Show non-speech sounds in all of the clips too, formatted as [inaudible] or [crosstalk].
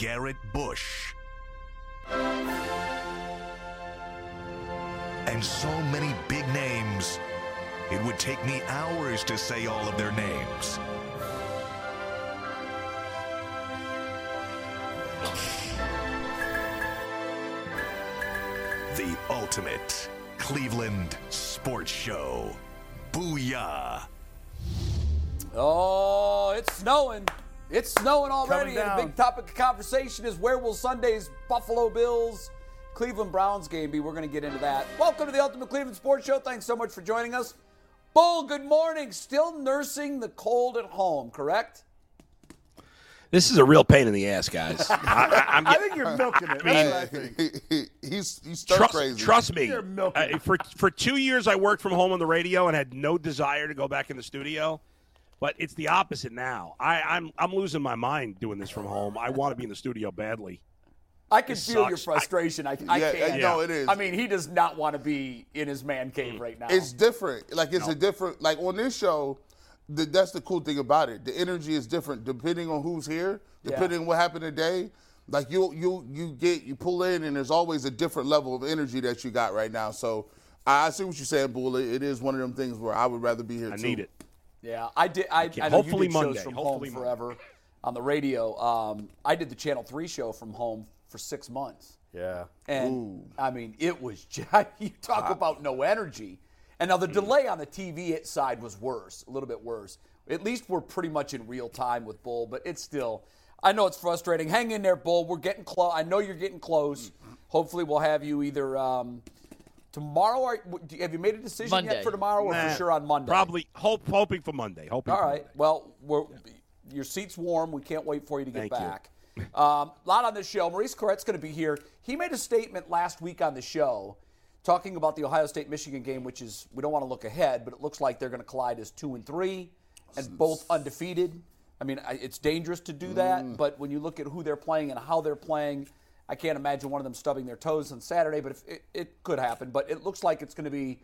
Garrett Bush, and so many big names, it would take me hours to say all of their names. The ultimate Cleveland sports show. Booyah! Oh, it's snowing. It's snowing already. And a big topic of conversation is where will Sunday's Buffalo Bills Cleveland Browns game be? We're going to get into that. Welcome to the Ultimate Cleveland Sports Show. Thanks so much for joining us. Bull, good morning. Still nursing the cold at home, correct? This is a real pain in the ass, guys. [laughs] I, I, I'm I think you're milking it. That's what I think. he's he's trust, crazy. trust me. You're milking uh, for for two years, I worked from home on the radio and had no desire to go back in the studio. But it's the opposite now. I, I'm I'm losing my mind doing this from home. I want to be in the studio badly. I can This feel your sucks. I- frustration. I, I, Yeah, can't. I know it is. I mean, he does not want to be in his man cave right now. It's different. Like it's a different. Like on this show, the, that's the cool thing about it. The energy is different depending on who's here, depending on what happened today. Like you you you get you pull in, and there's always a different level of energy that you got right now. So I I see what you're saying, Bull. It it is one of them things where I would rather be here. I too. need it. Yeah, I did. I, I hopefully Monday. from Hopefully home Monday. forever on the radio. Um, I did the Channel Three show from home for six months, Yeah. and I mean, it was [laughs] you talk about no energy. And now the Hmm. delay on the TV side was worse, a little bit worse. At least we're pretty much in real time with Bull, but it's still. I know it's frustrating. Hang in there, Bull. We're getting close. I know you're getting close. Hopefully, we'll have you either um, tomorrow. Or, have you made a decision yet for tomorrow, or Nah, for sure on Monday? Probably hope, hoping for Monday. Hoping. All for. Monday. Well, we're, your seat's warm. We can't wait for you to get Thank you. back. A um, lot on this show. Maurice Clarett's going to be here. He made a statement last week on the show talking about the Ohio State Michigan game, which is, we don't want to look ahead, but it looks like they're going to collide as two and three and both undefeated. I mean, it's dangerous to do that, but when you look at who they're playing and how they're playing, I can't imagine one of them stubbing their toes on Saturday, but if it, it could happen. But it looks like it's going to be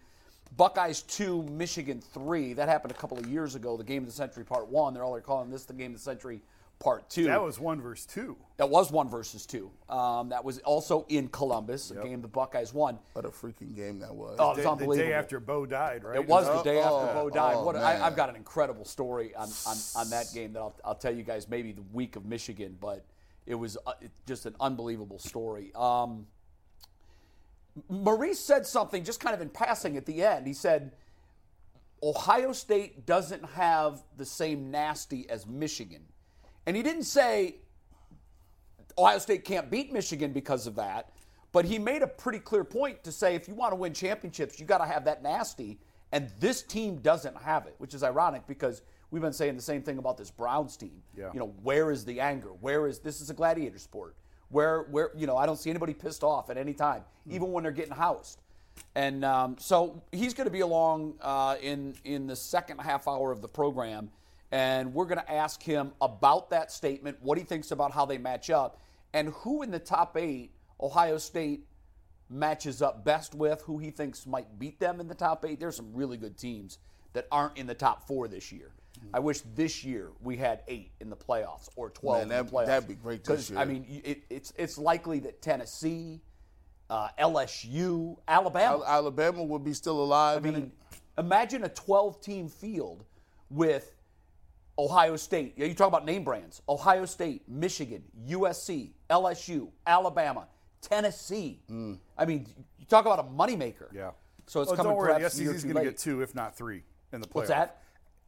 Buckeyes 2, Michigan 3. That happened a couple of years ago, the game of the century part 1. They're all they're calling this the game of the century part 2. That was one verse two. That was 1 versus 2. Um, that was also in Columbus, a game the Buckeyes won. What a freaking game that was. Oh, it The, was the unbelievable. day after Bo died, right? It was the Oh, day after oh, Bo died. oh, what I, I've got an incredible story on, on, on that game that I'll, I'll tell you guys maybe the week of Michigan, but it was uh, just an unbelievable story. Um, Maurice said something just kind of in passing at the end. He said, Ohio State doesn't have the same nasty as Michigan. And he didn't say Ohio State can't beat Michigan because of that, but he made a pretty clear point to say if you want to win championships, you got to have that nasty. And this team doesn't have it, which is ironic because we've been saying the same thing about this Browns team. Yeah. You know, where is the anger? Where is this is a gladiator sport? Where where you know I don't see anybody pissed off at any time, even when they're getting housed. And um, so he's going to be along uh, in in the second half hour of the program, and we're going to ask him about that statement, what he thinks about how they match up, and who in the top eight Ohio State matches up best with, who he thinks might beat them in the top eight. There's some really good teams that aren't in the top four this year. I wish this year we had eight in the playoffs or twelve Man, in the that- playoffs. that'd be great this 'Cause, year. I mean, it, it's it's likely that Tennessee, uh, LSU, Alabama. Al- Alabama would be still alive. I in it. mean, imagine a 12 team field with Ohio State. Yeah, You talk about name brands Ohio State, Michigan, USC, LSU, Alabama, Tennessee. I mean, you talk about a moneymaker. Yeah. So it's Well, coming don't worry, the perhaps a year SEC is going to get two, if not three, in the playoffs. What's that?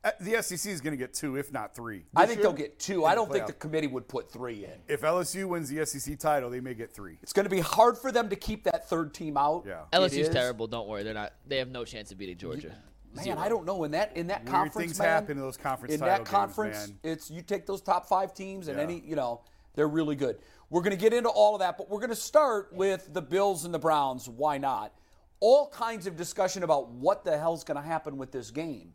Uh, The SEC is going to get two, if not three. I think they'll get two. I don't think the committee would put three in. If LSU wins the SEC title, they may get three. It's going to be hard for them to keep that third team out. Yeah. LSU's is. terrible. Don't worry, they're not. They have no chance of beating Georgia. Man, I don't know in that in that Weird conference. things man, happen in those conference In title that games, conference, man. it's you take those top five teams and Yeah. any you know They're really good. We're going to get into all of that, but we're going to start with the Bills and the Browns. Why not? All kinds of discussion about what the hell's going to happen with this game.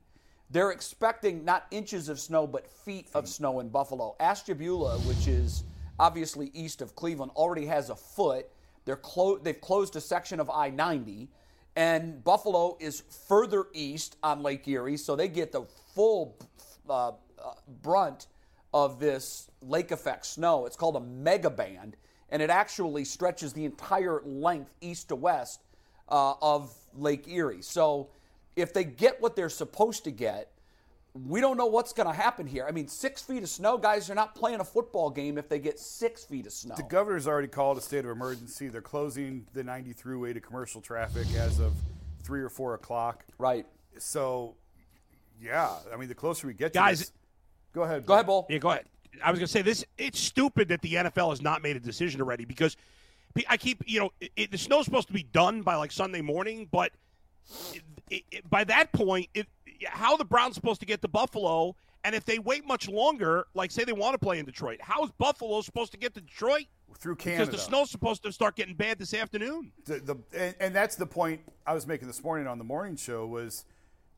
They're expecting not inches of snow, but feet of snow in Buffalo. Ashtabula, which is obviously east of Cleveland, already has a foot. They're clo- they've closed a section of I 90, and Buffalo is further east on Lake Erie, so they get the full uh, brunt of this lake effect snow. It's called a mega band, and it actually stretches the entire length east to west uh, of Lake Erie. So if they get what they're supposed to get, we don't know what's going to happen here. I mean, six feet of snow, guys, they're not playing a football game if they get six feet of snow. The governor's already called a state of emergency. They're closing the 90 throughway to commercial traffic as of three or four o'clock. Right. So, yeah, I mean, the closer we get to Guys- this, go ahead. Go ahead, Bull. Yeah, go ahead. I was going to say this. It's stupid that the NFL has not made a decision already because I keep, you know, it, the snow's supposed to be done by like Sunday morning, but it, it, by that point, it, how are the Browns supposed to get to Buffalo? And if they wait much longer, like say they want to play in Detroit, how is Buffalo supposed to get to Detroit? Through Canada. Because the snow's supposed to start getting bad this afternoon. the, the and, and that's the point I was making this morning on the morning show was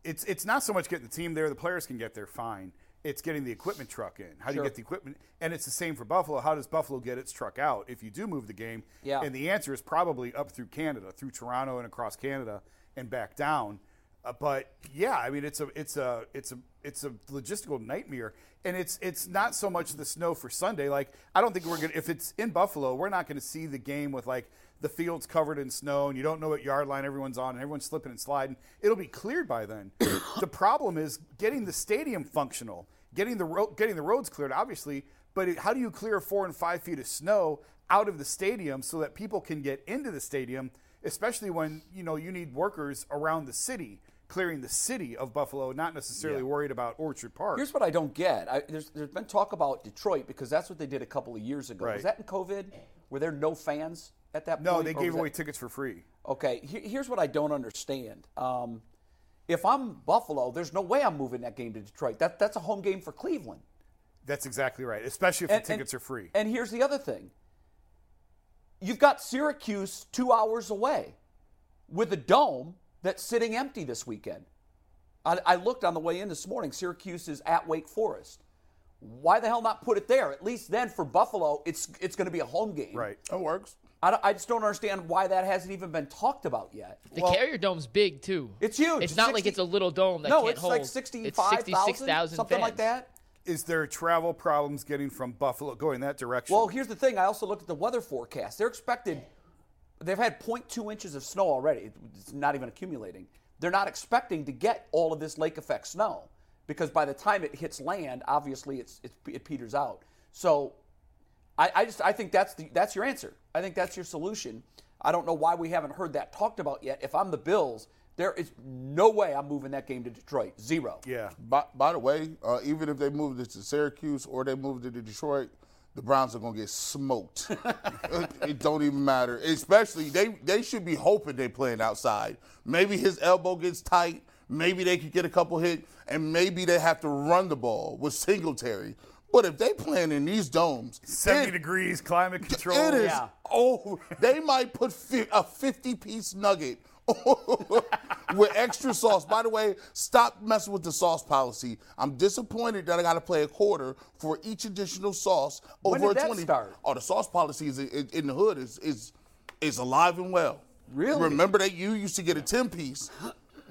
it's it's not so much getting the team there the players can get there fine it's getting the equipment truck in how do Sure. you get the equipment and it's the same for Buffalo how does Buffalo get its truck out if you do move the game Yeah. and the answer is probably up through Canada through Toronto and across Canada and back down uh, but yeah I mean it's a it's a it's a it's a logistical nightmare and it's it's not so much the snow for Sunday like I don't think we're gonna if it's in Buffalo we're not gonna see the game with like the field's covered in snow and you don't know what yard line everyone's on and everyone's slipping and sliding. It'll be cleared by then. [coughs] the problem is getting the stadium functional, getting the ro- getting the roads cleared, obviously. But it, how do you clear four and five feet of snow out of the stadium so that people can get into the stadium, especially when you know you need workers around the city clearing the city of Buffalo, not necessarily worried about Orchard Park. Here's what I don't get. I, there's, there's been talk about Detroit because that's what they did a couple of years ago. Right. Was that in COVID? Were there no fans at that no, point? No, they gave away that- tickets for free. Okay, here, here's what I don't understand. Um, if I'm Buffalo, there's no way I'm moving that game to Detroit. That, that's a home game for Cleveland. That's exactly right, especially if And- the tickets and- are free. And here's the other thing you've got Syracuse two hours away with a dome that's sitting empty this weekend. I, I looked on the way in this morning. Syracuse is at Wake Forest. Why the hell not put it there? At least then for Buffalo, it's it's going to be a home game. right. That works. I, I just don't understand why that hasn't even been talked about yet. The Carrier Dome's big too. It's huge. It's It's not like it's a little dome that no, can't it's hold. like it's 65,000, 66,000 something like that. Is there travel problems getting from Buffalo going that direction? Well, here's the thing. I also looked at the weather forecast. They're expected. They've had 0.2 inches of snow already. It's not even accumulating. They're not expecting to get all of this lake effect snow because by the time it hits land, obviously it's, it's it peters out. So, I, I just I think that's the that's your answer. I think that's your solution. I don't know why we haven't heard that talked about yet. If I'm the Bills, there is no way I'm moving that game to Detroit. Zero. yeah. By, by the way, uh, even if they moved it to Syracuse or they moved it to Detroit, the Browns are gonna get smoked. [laughs] it, it don't even matter. Especially they they should be hoping they're playing outside. Maybe his elbow gets tight. Maybe they could get a couple hits, and maybe they have to run the ball with Singletary. But if they playing in these domes, 70 it- degrees, climate control. it is. Yeah. Oh, they might put fi- a 50 piece nugget [laughs] with extra sauce. By the way, stop messing with the sauce policy. I'm disappointed that I got to play a quarter for each additional sauce over When over did a that 20. start? Oh, the sauce policy is in, in the hood is is is alive and well. Really? Remember that you used to get a 10 piece.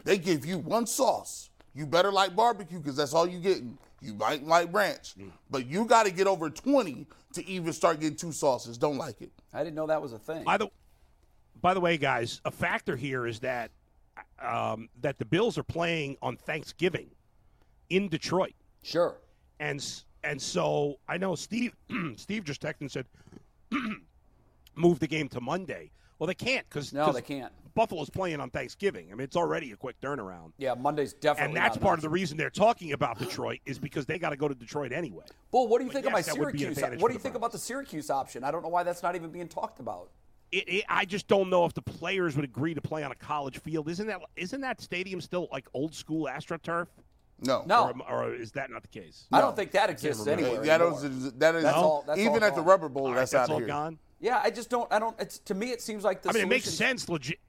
They give you one sauce. You better like barbecue because that's all you getting. You might like ranch, but you got to get over 20 to even start getting two sauces. Don't like it. I didn't know that was a thing. By the, by the way, guys, a factor here is that um, that the Bills are playing on Thanksgiving in Detroit, sure. and and so I know Steve [clears throat] Steve just texted and said [clears throat] move the game to Monday. Well, they can't because No, they can't. Buffalo's playing on Thanksgiving. I mean, it's already a quick turnaround. Yeah, Monday's definitely. And that's part of the reason they're talking about Detroit is because they got to go to Detroit anyway. Bull, what do you But think yes, of my would be an Syracuse? What do you think about the Syracuse option? I don't know why that's not even being talked about. It, it, I just don't know if the players would agree to play on a college field. Isn't that isn't that stadium still like old school AstroTurf? No. No. Or, or is that not the case? I don't think that exists remember. anywhere. that anymore. is, that is That's all- that's even all at the. Rubber Bowl. All right, that's, that's out all of here. gone. Yeah, I just don't. I don't. It's to me, it seems like the. I mean, it makes sense. Legit.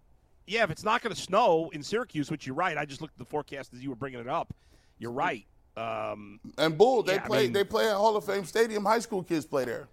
Yeah, if it's not going to snow in Syracuse, which you're right. I just looked at the forecast as you were bringing it up. You're right. Um, And Bull, they Yeah, I play. mean- they play at Hall of Fame Stadium. High school kids play there.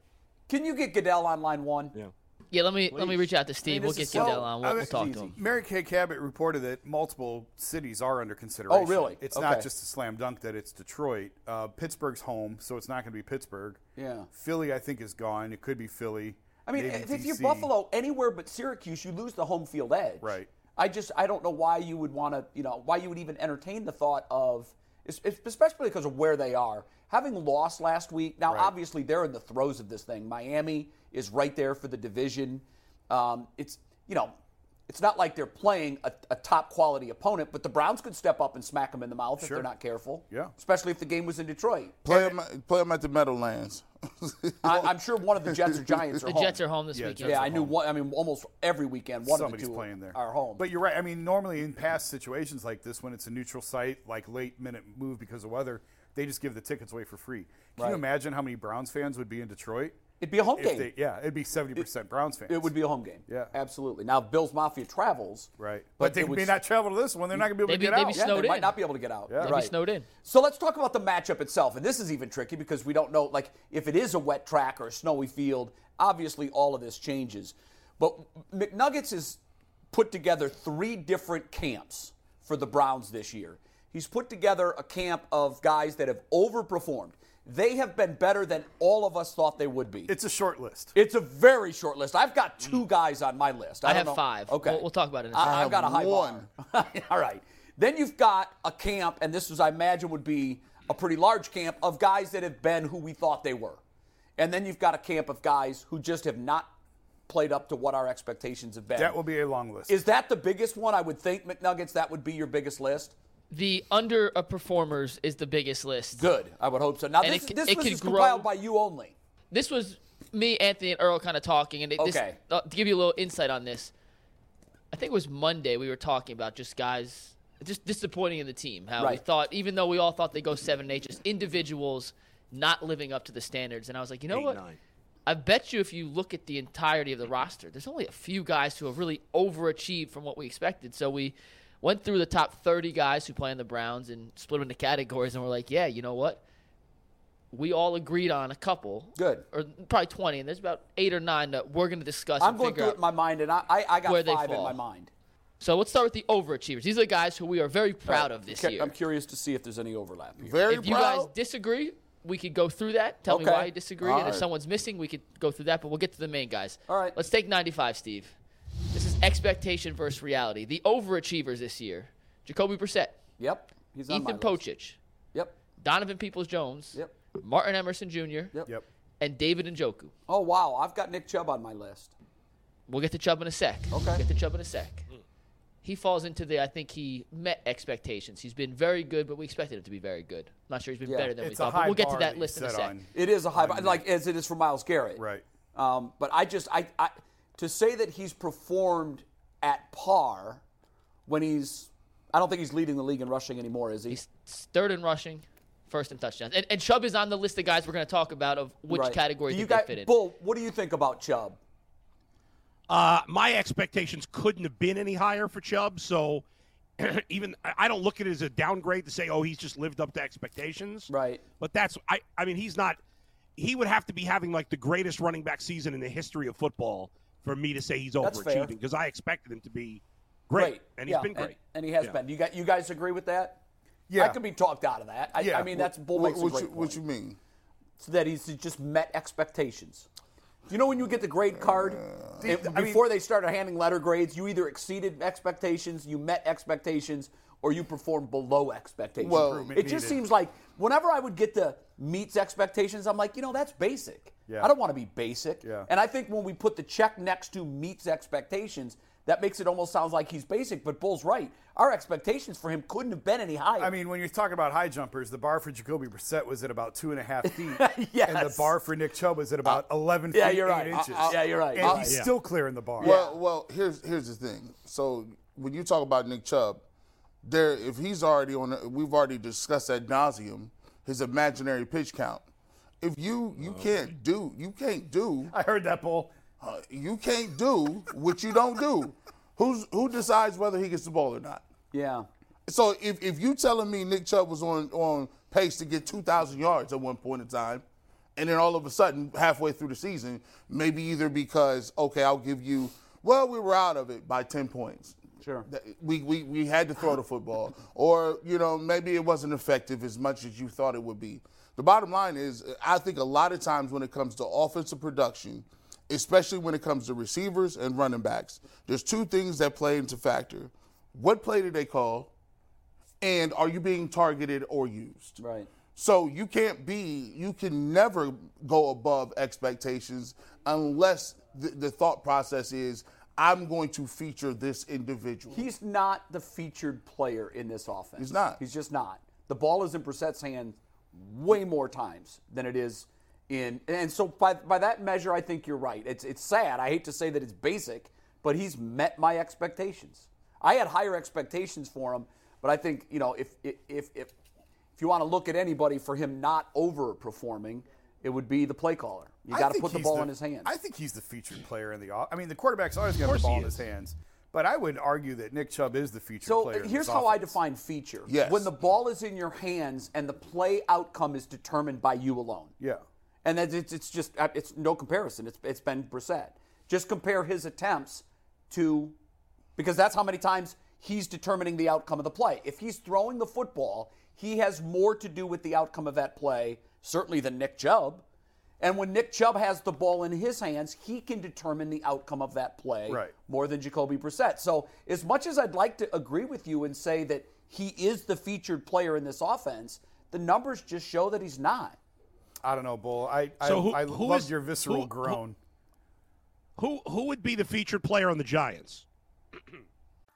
Can you get Goodell on line one? yeah. Yeah, let me let me reach out to Steve. mean, we'll get is so- Goodell on. We'll, I we'll talk easy. to him. Mary Kay Cabot reported that multiple cities are under consideration. Oh, really? It's Okay. not just a slam dunk that it's Detroit. Uh, Pittsburgh's home, so it's not going to be Pittsburgh. Yeah. Philly, I think, is gone. It could be Philly. I mean, if, if you're Buffalo, anywhere but Syracuse, you lose the home field edge. Right. I just I don't know why you would want to you know why you would even entertain the thought of es- es- especially because of where they are having lost last week. Now Right. obviously they're in the throes of this thing. Miami is right there for the division. Um, it's you know. It's not like they're playing a, a top quality opponent, but the Browns could step up and smack them in the mouth if they're not careful. Yeah. Especially if the game was in Detroit. Play them. Play them at the Meadowlands. [laughs] I, I'm sure one of the Jets or Giants are home. The home. Jets are home this Yeah, weekend. Jets Yeah, I knew home. one. I mean, almost every weekend, one Somebody's of the two playing there. are home. But you're right. I mean, normally in past situations like this, when it's a neutral site, like late minute move because of weather, they just give the tickets away for free. Can Right. you imagine how many Browns fans would be in Detroit? it'd be a home If game. they, yeah, it'd be 70% Browns fans. it would be a home game. Yeah. absolutely. Now, Bills Mafia travels, Right. But But, they it would- may not travel to this one. They're not going to be able They'd to be- get they'd out. be yeah, snowed they might not be able to get out. Yeah. They'd be right. snowed in. So let's talk about the matchup itself. And this is even tricky because we don't know, like, if it is a wet track or a snowy field, obviously all of this changes. But McNuggets has put together three different camps for the Browns this year. He's put together a camp of guys that have overperformed. They have been better than all of us thought they would be. It's a short list. It's a very short list. I've got two mm. guys on my list. I, I have know- five. Okay, We'll- we'll talk about it in a I, second. I've got a high one. [laughs] All right. Then you've got a camp, and this was, I imagine, would be a pretty large camp of guys that have been who we thought they were, and then you've got a camp of guys who just have not played up to what our expectations have been. That will be a long list. Is that the biggest one? I would think McNuggets. That would be your biggest list. The underperformers is the biggest list. Good. I would hope so. Now And this, it this it list could is grow. compiled by you only. This was me, Anthony, and Earl kind of talking, and it, this, Okay. uh, to give you a little insight on this, I think it was Monday we were talking about just guys just disappointing in the team. How we thought, even though we all thought they go seven and eight, just individuals not living up to the standards. And I was like, you know Eight, what? nine. I bet you if you look at the entirety of the roster, there's only a few guys who have really overachieved from what we expected. So we went through the top 30 guys who play in the Browns and split them into categories, and we're like, yeah, you know what? We all agreed on a couple. Good. Or probably 20, and there's about eight or nine that we're going to discuss I'm and going figure through it in my mind, and I, I, I got where they five in my mind. So let's start with the overachievers. These are the guys who we are very uh, proud of this Cu- year. I'm curious to see if there's any overlap here. Very if you guys disagree, we could go through that. Tell me why you disagree. All and if someone's missing, we could go through that, but we'll get to the main guys. All right. Let's take 95, Steve. This is expectation versus reality. The overachievers this year Jacoby Brissett, Yep. He's on Ethan my list. Pocic, Yep. Donovan Peoples Jones, Yep. Martin Emerson Jr., Yep. Yep. and David Njoku. Oh wow, I've got Nick Chubb on my list. We'll get to Chubb in a sec. Okay. We'll get to Chubb in a sec. He falls into the, I think he met expectations. He's been very good, but we expected him to be very good. I'm not sure he's been Yeah. better than we It's a thought, but we'll get to that list in a set sec. on- It is a high, on like as it is for Myles Garrett. Right. Um, but I just, I, I, to say that he's performed at par when he's, I don't think he's leading the league in rushing anymore, is he? He's third in rushing, first in touchdowns. And, and Chubb is on the list of guys we're going to talk about of which Right. category Do they you guys, fit in. Bull, what do you think about Chubb? Uh, my expectations couldn't have been any higher for Chubb, so [clears throat] even I- I don't look at it as a downgrade to say, oh, he's just lived up to expectations. Right. But that's I. I mean, he's not. He would have to be having like the greatest running back season in the history of football for me to say he's overachieving because I expected him to be great, and he's yeah, been great. And, he has Yeah. been. You got, you guys agree with that? Yeah. I could be talked out of that. I, Yeah. I mean, that's Bull what, what you, what you mean? so that he's just met expectations. You know when you get the grade card uh, and I mean- before they started handing letter grades, you either exceeded expectations, you met expectations, or you performed below expectations. Well, it Improvement just needed. seems like whenever I would get the meets expectations, I'm like, you know, that's basic. Yeah. I don't want to be basic. Yeah. And I think when we put the check next to meets expectations, that makes it almost sounds like he's basic. But Bull's right. Our expectations for him couldn't have been any higher. I mean, when you're talking about high jumpers, the bar for Jacoby Brissett was at about two and a half feet, [laughs] and the bar for Nick Chubb was at about 11 yeah, feet you're 8 right. inches. Uh, uh, yeah, you're right. and Uh, he's Yeah. still clearing the bar. Well, well, here's here's the thing. So when you talk about Nick Chubb, there if he's already on we've already discussed ad nauseum his imaginary pitch count. If you you can't do you can't do I heard that, Bull. uh, you can't do what you don't do. Who's who decides whether he gets the ball or not? Yeah. So if, if you telling me Nick Chubb was on, on pace to get 2,000 yards at one point in time, and then all of a sudden, halfway through the season, maybe either because, okay, I'll give you, well, we were out of it by 10 points. Sure. That- We, we, we had to throw the football. Or, you know, maybe it wasn't effective as much as you thought it would be. The bottom line is, I think a lot of times when it comes to offensive production, especially when it comes to receivers and running backs, there's two things that play into factor. What play did they call? And are you being targeted or used? Right. So you can't be, you can never go above expectations unless the, the thought process is, I'm going to feature this individual. He's not the featured player in this offense. He's not. He's just not. The ball is in Brissett's hand way more times than it is in. And so by by that measure, I think you're right. It's it's sad. I hate to say that it's basic, but he's met my expectations. I had higher expectations for him, but I think you know if if if if, you want to look at anybody for him not overperforming, it would be the play caller. You got to put the ball in his hands. I think he's the featured player in the. off- I mean, the quarterback's always going to have the ball in his hands. But I would argue that Nick Chubb is the featured So player. in here's this how I define feature. Yes. When the ball is in your hands and the play outcome is determined by you alone. Yeah. And that it's, it's just uh, it's no comparison. It's it's Ben Brissett. Just compare his attempts to because that's how many times he's determining the outcome of the play. If he's throwing the football, he has more to do with the outcome of that play, certainly than Nick Chubb. And when Nick Chubb has the ball in his hands, he can determine the outcome of that play Right. more than Jacoby Brissett. So, as much as I'd like to agree with you and say that he is the featured player in this offense, the numbers just show that he's not. I don't know, Bull. I I, So who- I who loved is- your visceral who- who- groan. Who who would be the featured player on the Giants?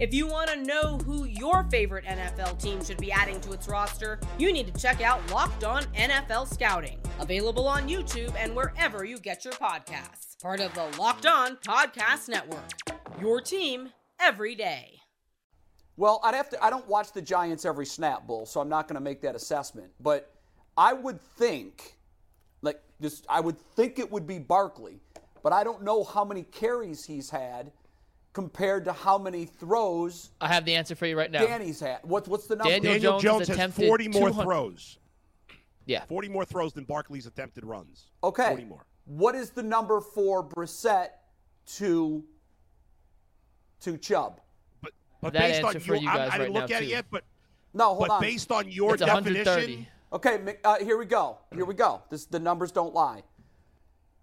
If you want to know who your favorite NFL team should be adding to its roster, you need to check out Locked On NFL Scouting, available on YouTube and wherever you get your podcasts. Part of the Locked On Podcast Network. Your team every day. Well, I'd have to. I don't watch the Giants every snap, Bull, so I'm not going to make that assessment. But I would think, like, just I would think it would be Barkley, but I don't know how many carries he's had compared to how many throws I have the answer for you right now. Danny's had. What's what's the number? Daniel Daniel Jones Jones, has has 40 more 200 throws. Yeah. 40 more throws than Barkley's attempted runs. Okay. 40 more. What is the number for Brissett to to Chubb? But but That based on answer for your, you I- guys I, didn't right look now, at it yet, but No, hold but on. based on your It's definition, Okay, uh, here we go. Here we go. This, the numbers don't lie.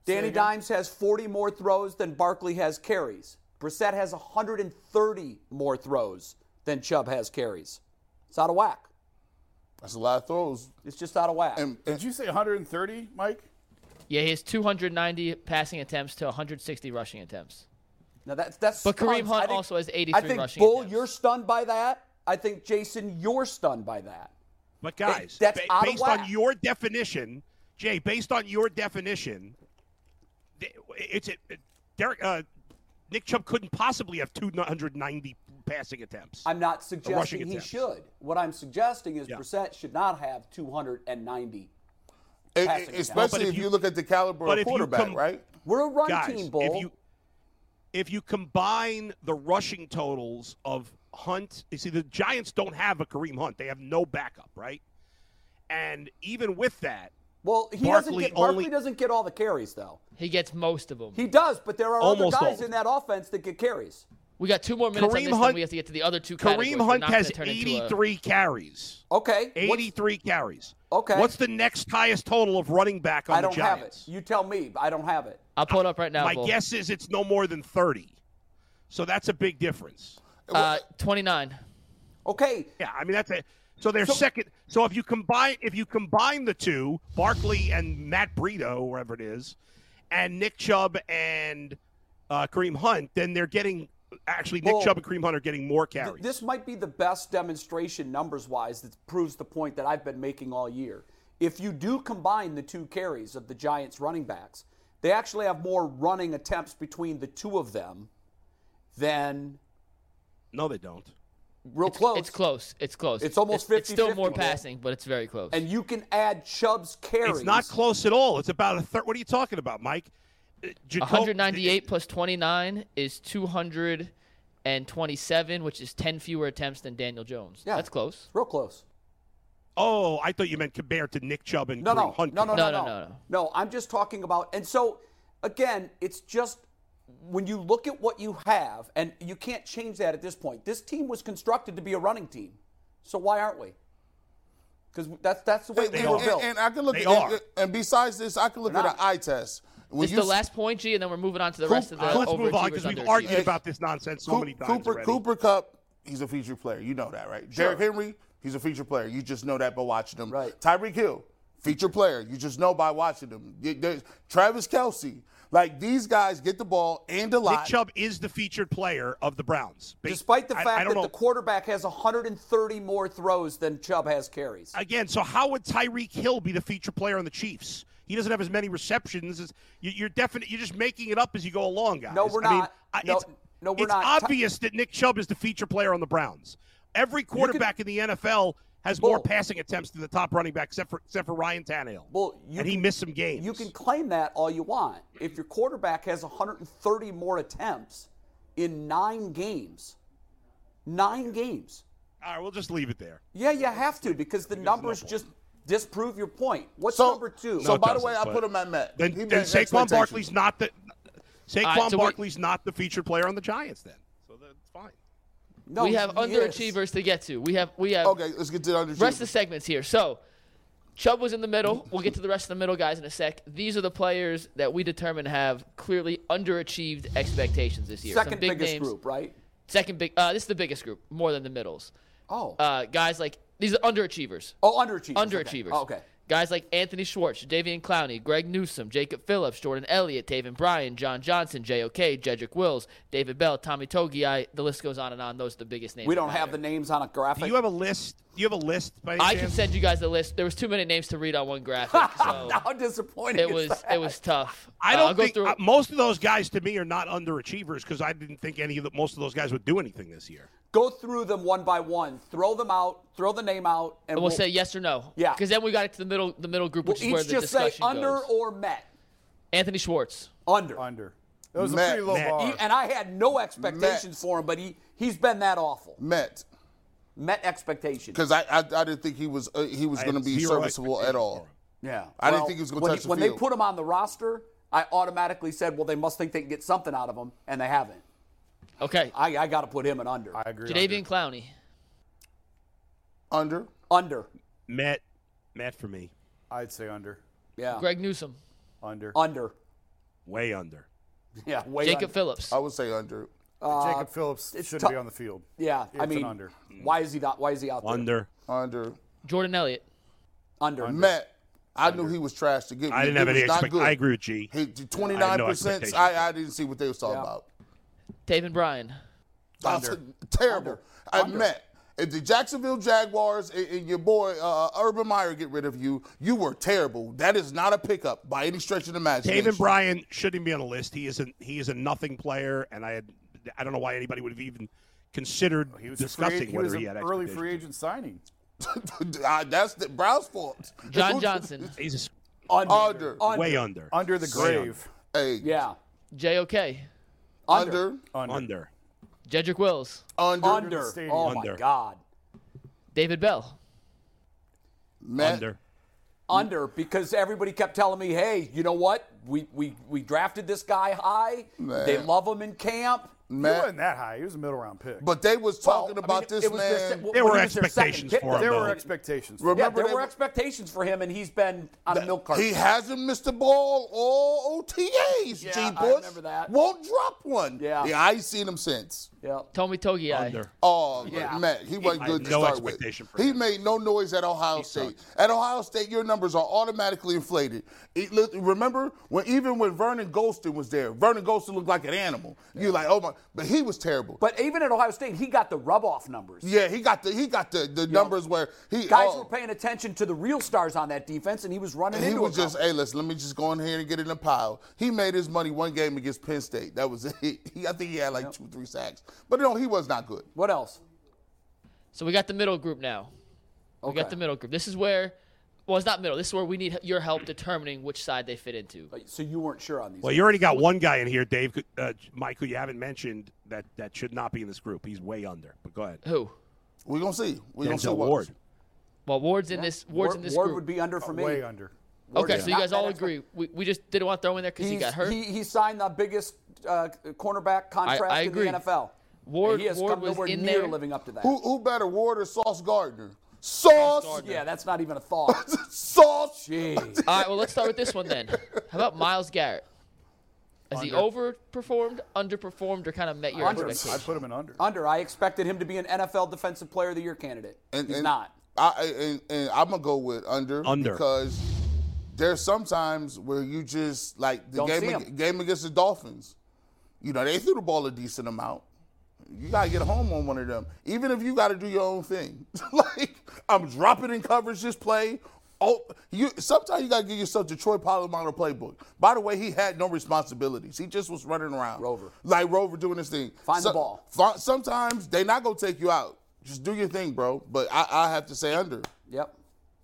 Danny. Dimes has 40 more throws than Barkley has carries. Brissett has 130 more throws than Chubb has carries. It's out of whack. That's a lot of throws. It's just out of whack. And, and Did you say 130, Mike? Yeah, he has 290 passing attempts to 160 rushing attempts. now that's that's. But Kareem. Hunt think- also has 83 I think rushing Bull, attempts. you're stunned by that. I think Jason, you're stunned by that. But guys, that's ba- out of based on your definition, Jay, based on your definition, th- it's it, Derek uh, Nick Chubb couldn't possibly have 290 passing attempts. I'm not suggesting he attempts. should. What I'm suggesting is Yeah. Brissett should not have 290. e- passing attempts. especially But if if you, you- look at the caliber of if quarterback, com- right? We're a run guys, team, Bull. if you if you combine the rushing totals of Hunt, you see the Giants don't have a Kareem Hunt; they have no backup, right? And even with that, well, he doesn't get Barkley only- doesn't get all the carries though. He gets most of them. He does, but there are Almost other guys all. in that offense that get carries. we got two more minutes on Kareem this, then Hunt- we have to get to the other two categories. Kareem Hunt has turn into a- 83 carries. Okay. what's- 83 carries. Okay. What's the next highest total of running back on the Jets? I don't the have it. You tell me. I don't have it. I'll pull it up right now. My Bull. guess is it's no more than 30. So that's a big difference. Uh, 29. Okay. Yeah, I mean that's a So they're second. So if you combine if you combine the two, Barkley and Matt Breida, wherever it is, and Nick Chubb and uh, Kareem Hunt, then they're getting actually Nick Well, Chubb and Kareem Hunt are getting more Th- carries. This might be the best demonstration numbers wise that proves the point that I've been making all year. If you do combine the two carries of the Giants running backs, they actually have more running attempts between the two of them than no, they don't. Real It's close. It's close. It's close. It's almost It's, still 50-50, more passing, but it's very close. And you can add Chubb's carries. It's not close at all. It's about a third. What are you talking about, Mike? Uh, Jacob- 198 plus 29 is 227, which is 10 fewer attempts than Daniel Jones. Yeah. That's close. Real close. Oh, I thought you meant compared to Nick Chubb and No, Kareem no, Hunt. no, no, No, no, no, no, no, no. I'm just talking about, and so again, it's just when you look at what you have, and you can't change that at this point. This team was constructed to be a running team, so why aren't we? Because that's that's the way And, we and- were built. and I can look They at are. and, and besides this, I can look They're at an eye test. When This is the s- last point, G, and then we're moving on to the rest of the Uh, let's move on overachievers, because we've underachievers. argued about this nonsense so Coop- many times Cooper already. Cooper Kupp, he's a featured player. You know that, right? Sure. Derrick Henry, he's a featured player. You just know that by watching him. Right. Tyreek Hill, featured player. You just know by watching him. There's- Travis Kelce, like these guys get the ball and a lot. Nick. Chubb is the featured player of the Browns. Despite the fact I don't that know. the quarterback has 130 more throws than Chubb has carries. again, so how would Tyreek Hill be the featured player on the Chiefs? He doesn't have as many receptions as you, you're definite. You're just making it up as you go along, guys. No, we're I mean, not. I- No, it's, no, we're it's not. Ty- obvious that Nick Chubb is the feature player on the Browns. Every quarterback in the NFL has more passing attempts than the top running back, except for except for Ryan Tannehill. Well, you and he missed some games. You can claim that all you want. If your quarterback has 130 more attempts in nine games, nine games. All right, we'll just leave it there. Yeah, you have to because the numbers just disprove your point. What's So, number two? so by the way, I put him at Met. Then, He then Saquon. Barkley's not the Saquon All right, so we- Barkley's not the featured player on the Giants. Then, so that's fine. No, we have he is. underachievers to get to. We have we have Okay, let's get to the under. rest of the segments here. So Chubb was in the middle. We'll get to the rest of the middle guys in a sec. These are the players that we determine have clearly underachieved expectations this year. Second big biggest names. group, right? Second big. Uh, this is the biggest group, more than the middles. Oh, Uh, guys like these are underachievers. oh, underachievers. okay. Underachievers. Oh, okay. Guys like Anthony Schwartz, Davian Clowney, Greg Newsome, Jacob Phillips, Jordan Elliott, Taven Bryan, John Johnson, J.O.K., Jedrick Wills, David Bell, Tommy Togiai. The list goes on and on. Those are the biggest names. We don't have the names on a graphic. Do you have a list? Do you have a list? By any I can send you guys the list. There was too many names to read on one graphic, [laughs] so How disappointing It was that? it was tough. I Uh, don't I'll go think through. uh, most of those guys to me are not underachievers because I didn't think any of the, most of those guys would do anything this year. Go through them one by one. Throw them out. Throw the name out, and we'll, say yes or no. Yeah. Because then we got it to the middle the middle group, We'll which is where each the just say under goes. or met. Anthony Schwartz. Under. Under. That was Matt- a pretty low Matt. bar. He- and I had no expectations for him, but he he's been that awful. Met Met expectations. because I, I I didn't think he was uh, he was going to be serviceable at all. for him. Yeah. I didn't think he was gonna when touch the When field. they put him on the roster, I automatically said, well, they must think they can get something out of him, and they haven't. Okay. I, I got to put him an under. I agree. Jadeveon Clowney. Under under. Matt, Matt for me, I'd say under. Yeah. Greg Newsome. Under. Under. way under. Yeah. Way Jacob under. Phillips. I would say under. Uh, Jacob Phillips it's shouldn't tou- be on the field. Yeah. I mean, an under. why is he not? Why is he out there? Under. Under. Jordan Elliott. Under. Met. I knew he was trash to get. I didn't he have any not expect. good. I agree with G. He, I 29 had no percent. expectations. I, I didn't see what they was talking Yeah. about. Taven Bryan. That's terrible. I met. If the Jacksonville Jaguars and, and your boy uh, Urban Meyer get rid of you, you were terrible. That is not a pickup by any stretch of the imagination. Taven Bryan shouldn't be on the list. He is a he is a nothing player, and I had I don't know why anybody would have even considered He was a free, discussing he whether was he an had early free agent signing. [laughs] That's the Browns' fault. John [laughs] Johnson. [laughs] He's a s- Under. Under. way under. Under the grave. Hey, Yeah. J.O.K. under, Under. Under. Jedrick Wills. under, Under. stadium. Oh Under. my God. David Bell. Met. Under. Under because everybody kept telling me, hey, you know what? We we we drafted this guy high. Man. They love him in camp. He wasn't that high. He was a middle round pick. But they was Well, talking I mean, about this it was their man. well, There were he was their second expectations for him, there though. were expectations. for him. Yeah, Remember there were were- expectations for him, and he's been on a milk carton. He hasn't missed the ball all OTAs. Yeah, G. I Bush remember that. won't drop one. Yeah. yeah, I ain't seen him since. yeah. Tommy Togi. Under. Oh, Yeah. Matt, he wasn't I good have to no start with. for He him. made no noise at Ohio State. At Ohio State, your numbers are automatically inflated. It, remember when even when Vernon Gholston was there, Vernon Gholston looked like an animal. You're like, oh my, but he was terrible. But even at Ohio State, he got the rub off numbers. yeah, he got the he got the, the numbers where he Guys oh, were paying attention to the real stars on that defense, and he was running And he into was a just, couple. hey, listen, let me just go in here and get in a pile. He made his money one game against Penn State. That was [laughs] it. He, I think he had like two, three sacks. But no, he was not good. What else? So we got the middle group now. We got the middle group. This is where, well, it's not middle. This is where we need your help determining which side they fit into. So you weren't sure on these. Well, you already got one guy in here, Dave, uh, Mike, who you haven't mentioned that that should not be in this group. He's way under. But go ahead. Who? We're gonna see. We're gonna see what. Ward. Well, Ward's in this. Ward's Ward, in this Ward group. would be under for me. Way under. Ward okay, so you guys that all expert. agree. We, we just didn't want to throw him in there because he got hurt. He, he signed the biggest uh, cornerback contract I in agree. the NFL. Ward- And he has Ward come was nowhere in near there. living up to that. Who, who better, Ward or Sauce Gardner? Sauce. Yeah, that's not even a thought. [laughs] Sauce. Jeez. All right, well, let's start with this one then. How about Myles Garrett? Has he overperformed, underperformed, or kind of met your Under. I expectations? put him in under. Under. I expected him to be an NFL Defensive Player of the Year candidate. And, He's and not. I, and, and I'm gonna go with under, Under. because there's sometimes where you just like the Don't see game him. game against the Dolphins. You know they threw the ball a decent amount. You gotta get home on one of them, even if you gotta do your own thing. [laughs] like I'm dropping in coverage this play. Oh, you sometimes you gotta give yourself the Troy Polamalu playbook. By the way, he had no responsibilities. He just was running around. Rover. like Rover doing his thing. Find the ball. fi- sometimes they not gonna take you out. Just do your thing, bro. But I, I have to say under. Yep.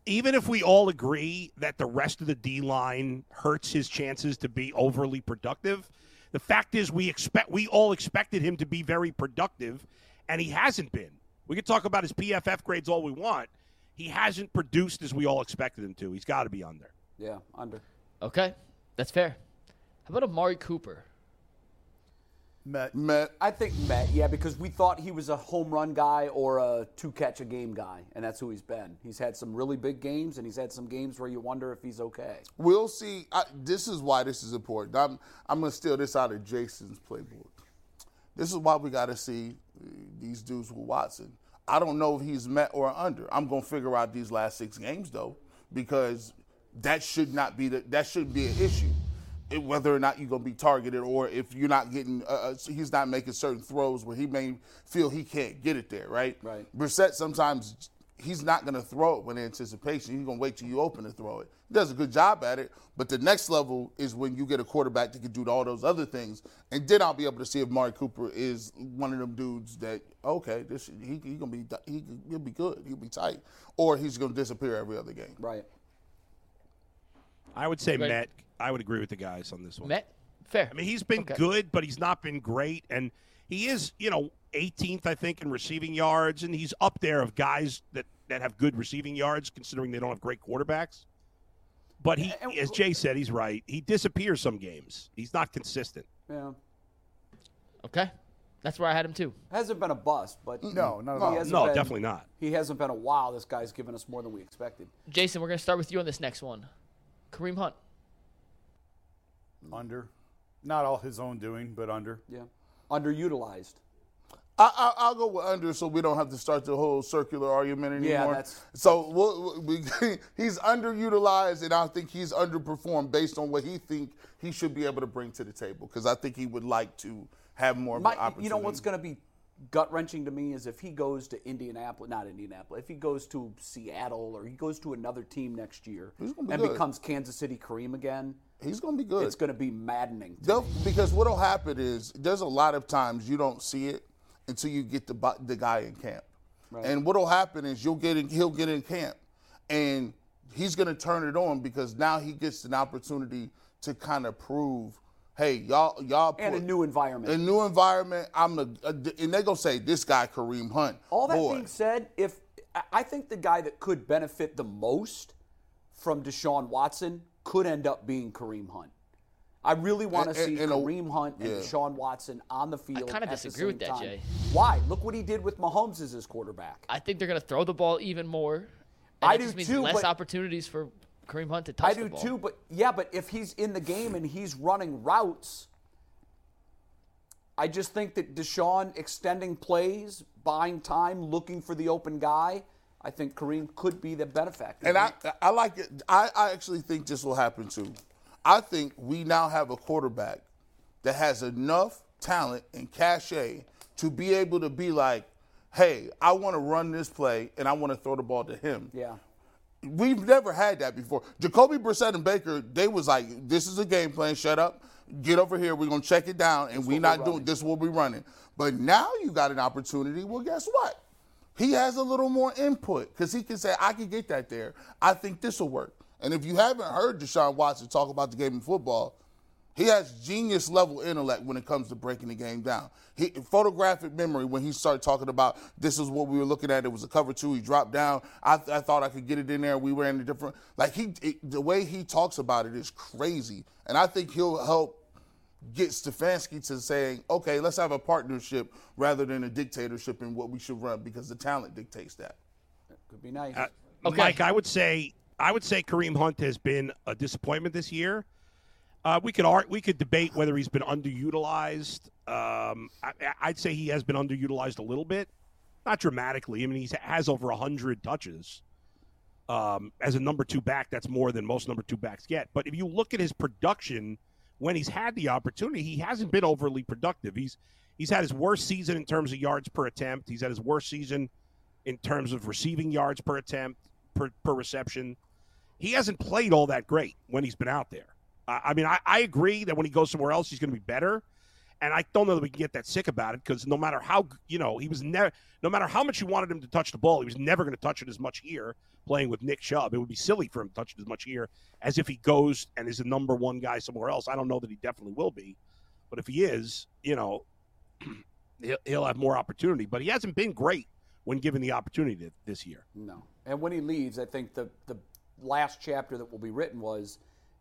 even if we all agree that the rest of the D line hurts his chances to be overly productive, the fact is we expect we all expected him to be very productive, and he hasn't been. We can talk about his PFF grades all we want. He hasn't produced as we all expected him to. He's got to be under. Yeah, under. Okay, that's fair. How about Amari Cooper? Met. Met. I think Met, yeah, because we thought he was a home run guy or a two catch a game guy, and that's who he's been. He's had some really big games, and he's had some games where you wonder if he's okay. We'll see. I, this is why this is important. I'm, I'm going to steal this out of Jason's playbook. This is why we got to see these dudes with Watson. I don't know if he's met or under. I'm going to figure out these last six games though, because that should not be the, that should be an issue. It- whether or not you're going to be targeted, or if you're not getting, uh, uh, he's not making certain throws where he may feel he can't get it there, right? Right. Brissett sometimes he's not going to throw it with anticipation. He's going to wait till you open to throw it. He does a good job at it, but the next level is when you get a quarterback that can do all those other things, and then I'll be able to see if Mari Cooper is one of them dudes that okay, this he, he gonna be he, he'll be good, he'll be tight, or he's gonna disappear every other game. Right. I would say Right. Matt. I would agree with the guys on this one. Met? Fair. I mean, he's been Okay. good, but he's not been great, and he is, you know, 18th, I think, in receiving yards, and he's up there of guys that that have good receiving yards, considering they don't have great quarterbacks. But he, And- as Jay said, he's right. He disappears some games. He's not consistent. Yeah. Okay, that's where I had him too. Hasn't been a bust, but No, not at all. No, been- definitely not. He hasn't been a wow. This guy's given us more than we expected. Jason, we're gonna start with you on this next one. Kareem Hunt. Mm. Under. Not all his own doing, but under. Yeah. Underutilized. I, I, I'll go with under, so we don't have to start the whole circular argument anymore. Yeah, that's- so we'll, we, [laughs] he's underutilized, and I think he's underperformed based on what he think he should be able to bring to the table. Because I think he would like to have more of My, an opportunity. you know what's going to be gut wrenching to me is if he goes to Indianapolis, not Indianapolis, if he goes to Seattle or he goes to another team next year be and good. becomes Kansas City Kareem again, He's going to be good. it's going to be maddening. to me. because what'll happen is there's a lot of times you don't see it until you get the the guy in camp, and what'll happen is you'll get in, he'll get in camp, and he's gonna turn it on because now he gets an opportunity to kind of prove, hey y'all y'all And a new environment. a new environment. I'm a, a uh, and they're gonna say this guy Kareem Hunt. All that boy. being said, if I- I think the guy that could benefit the most from Deshaun Watson could end up being Kareem Hunt. I really want to see and- and a- Kareem Hunt and yeah. Deshaun Watson on the field. I kinda disagree with that, time. Jay. Why? Look what he did with Mahomes as his quarterback. I think they're going to throw the ball even more. And I it do just means too, less but- opportunities for Kareem Hunt to touch I the do ball. too, but yeah, but if he's in the game and he's running routes, I just think that Deshaun extending plays, buying time, looking for the open guy, I think Kareem could be the benefactor. And I, I like it. I, I actually think this will happen too. I think we now have a quarterback that has enough talent and cachet to be able to be like, hey, I want to run this play and I want to throw the ball to him. yeah. We've never had that before. Jacoby Brissett and Baker, they was like, this is a game plan. Shut up. Get over here. We're gonna check it down, and we what not doing this. We'll be running. But now you got an opportunity. Well, guess what? He has a little more input because he can say, I can get that there. I think this will work. And if you haven't heard Deshaun Watson talk about the game of football, he has genius level intellect when it comes to breaking the game down. He, photographic memory when he started talking about this is what we were looking at. It was a cover two. He dropped down. I, I thought I could get it in there. We were in a different like he it, the way he talks about it is crazy, and I think he'll help get Stefanski to saying, okay, let's have a partnership rather than a dictatorship in what we should run because the talent dictates that. Could be nice. Uh, Okay. Mike, I would say I would say Kareem Hunt has been a disappointment this year. Uh, we could we could debate whether he's been underutilized. Um, I, I'd say he has been underutilized a little bit, not dramatically. I mean, he has over hundred touches. Um, as a number two back, that's more than most number two backs get. But if you look at his production when he's had the opportunity, he hasn't been overly productive. He's he's had his worst season in terms of yards per attempt. He's had his worst season in terms of receiving yards per attempt, per, per reception. He hasn't played all that great when he's been out there. I, mean, I, I agree that when he goes somewhere else, he's going to be better. And I don't know that we can get that sick about it because no matter how you know he was never, no matter how much you wanted him to touch the ball, he was never going to touch it as much here playing with Nick Chubb. It would be silly for him to touch it as much here as if he goes and is the number one guy somewhere else. I don't know that he definitely will be, but if he is, you know, [clears throat] he'll, he'll have more opportunity. But he hasn't been great when given the opportunity this year. No. And when he leaves, I think the the last chapter that will be written was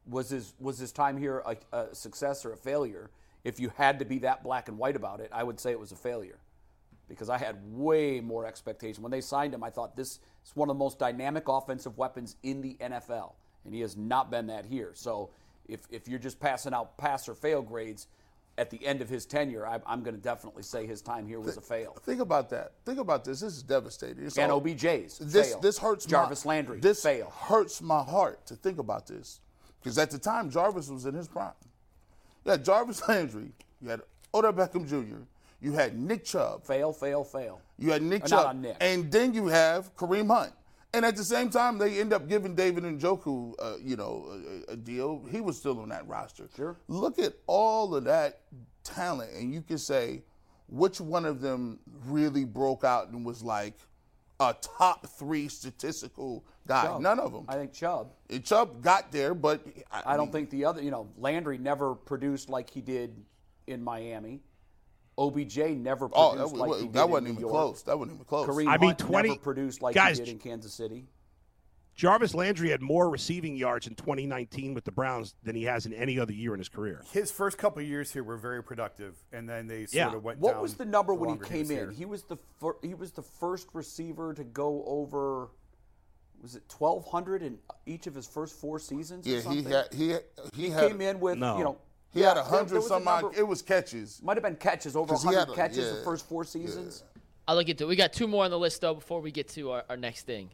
was his was his time here a, a success or a failure? If you had to be that black and white about it, I would say it was a failure. Because I had way more expectation. When they signed him, I thought this is one of the most dynamic offensive weapons in the NFL. And he has not been that here. So if, if you're just passing out pass or fail grades at the end of his tenure, I, I'm going to definitely say his time here was a fail. Think about that. Think about this. This is devastating. It's And all- OBJ's This fail. this hurts. Jarvis my, Landry This fail. hurts my heart to think about this because at the time Jarvis was in his prime. You had Jarvis [laughs] Landry. You had Odell Beckham Jr. You had Nick Chubb. Fail, fail, fail. You had Nick Uh, Chubb. not on Nick. And then you have Kareem Hunt. And at the same time, they end up giving David Njoku, uh, you know, a, a deal. He was still on that roster. Sure. Look at all of that talent, and you can say which one of them really broke out and was like a top three statistical guy. Chubb. None of them. I think Chubb. And Chubb got there, but I, I don't mean, think the other, you know, Landry never produced like he did in Miami. OBJ never Oh, produced that, like wa- he did that wasn't New even York. close. That wasn't even close. Kareem I mean, Hunt 20 never produced like guys, he did in Kansas City. Jarvis Landry had more receiving yards in 2019 with the Browns than he has in any other year in his career. His first couple of years here were very productive, and then they sort Yeah. of went down. What was the number the when he came in? here. He was the fir- he was the first receiver to go over. Was it 1,200 in each of his first four seasons? or Yeah, he something? had he had, he, He had came in with No. you know he yeah, had a there- there hundred was a some odd. It was catches. Might have been catches over 100 a- catches yeah, the first four seasons. I'll look into it. We got two more on the list, though, before we get to our, our next thing.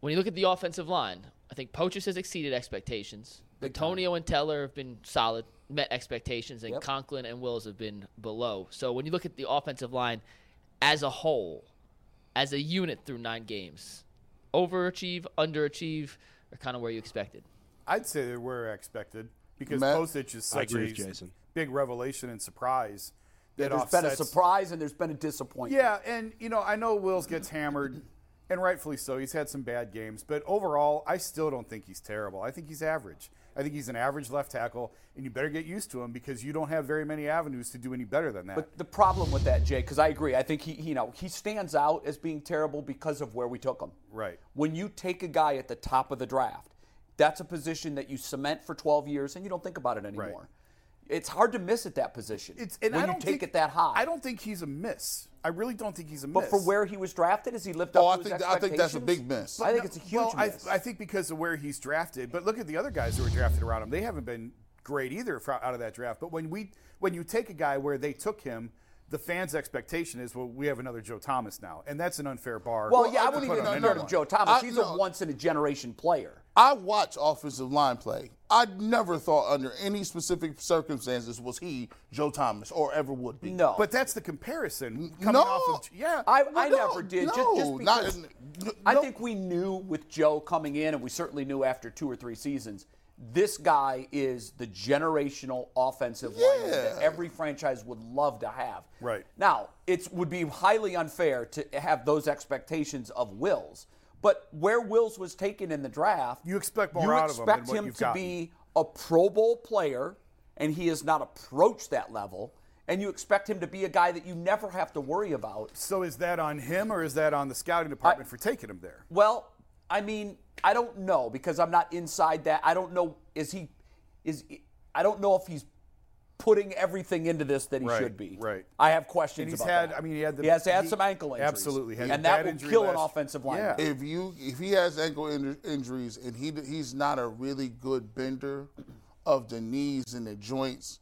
When you look at the offensive line, I think Poachers has exceeded expectations. Bitonio and Teller have been solid, met expectations, and Yep. Conklin and Wills have been below. So when you look at the offensive line as a whole, as a unit through nine games, overachieve, underachieve, or kind of where you expected? I'd say they were expected because Matt? Pocic is such a Jason. big revelation and surprise. Yeah, that there's been a surprise and there's been a disappointment. Yeah, and you know, I know Wills gets hammered, and rightfully so. He's had some bad games, but overall, I still don't think he's terrible. I think he's average. I think he's an average left tackle, and you better get used to him because you don't have very many avenues to do any better than that. But the problem with that, Jay, because I agree, I think he, he, you know, he stands out as being terrible because of where we took him. Right. When you take a guy at the top of the draft, That's a position that you cement for 12 years and you don't think about it anymore. It's hard to miss at that position It's and when I you don't take think, it that high. I don't think he's a miss. I really don't think he's a miss. But for where he was drafted, has he lived oh, up Oh, I to his think I think that's a big miss. I think it's a huge well, miss. I, I think because of where he's drafted. But look at the other guys who were drafted around him; they haven't been great either fro- out of that draft. But when we when you take a guy where they took him, the fans' expectation is, well, we have another Joe Thomas now, and that's an unfair bar. well, yeah, I I wouldn't even him- compare no, him no. to Joe Thomas. I- He's no. a once in a generation player. I watch offensive line play. I never thought under any specific circumstances was he Joe Thomas or ever would be. No. but that's the comparison coming no, off of yeah. I, Well, I no, never did. no, just, just not because I no. think we knew with Joe coming in, and we certainly knew after two or three seasons, this guy is the generational offensive lineman that every franchise would love to have. Right. Now, it would be highly unfair to have those expectations of Wills. But where Wills was taken in the draft, You expect more you out of him expect what him you've to gotten. be a Pro Bowl player, and he has not approached that level. And you expect him to be a guy that you never have to worry about. so is that on him or is that on the scouting department for taking him there? Well, I mean, I don't know because I'm not inside that. I don't know is he is I don't know if he's putting everything into this that he Right, should be. right. I have questions And he's about had- that. I mean, he had the- he has had he- some ankle injuries. absolutely, had and that will injury kill an offensive line. Yeah. if you if he has ankle in- injuries and he he's not a really good bender of the knees and the joints,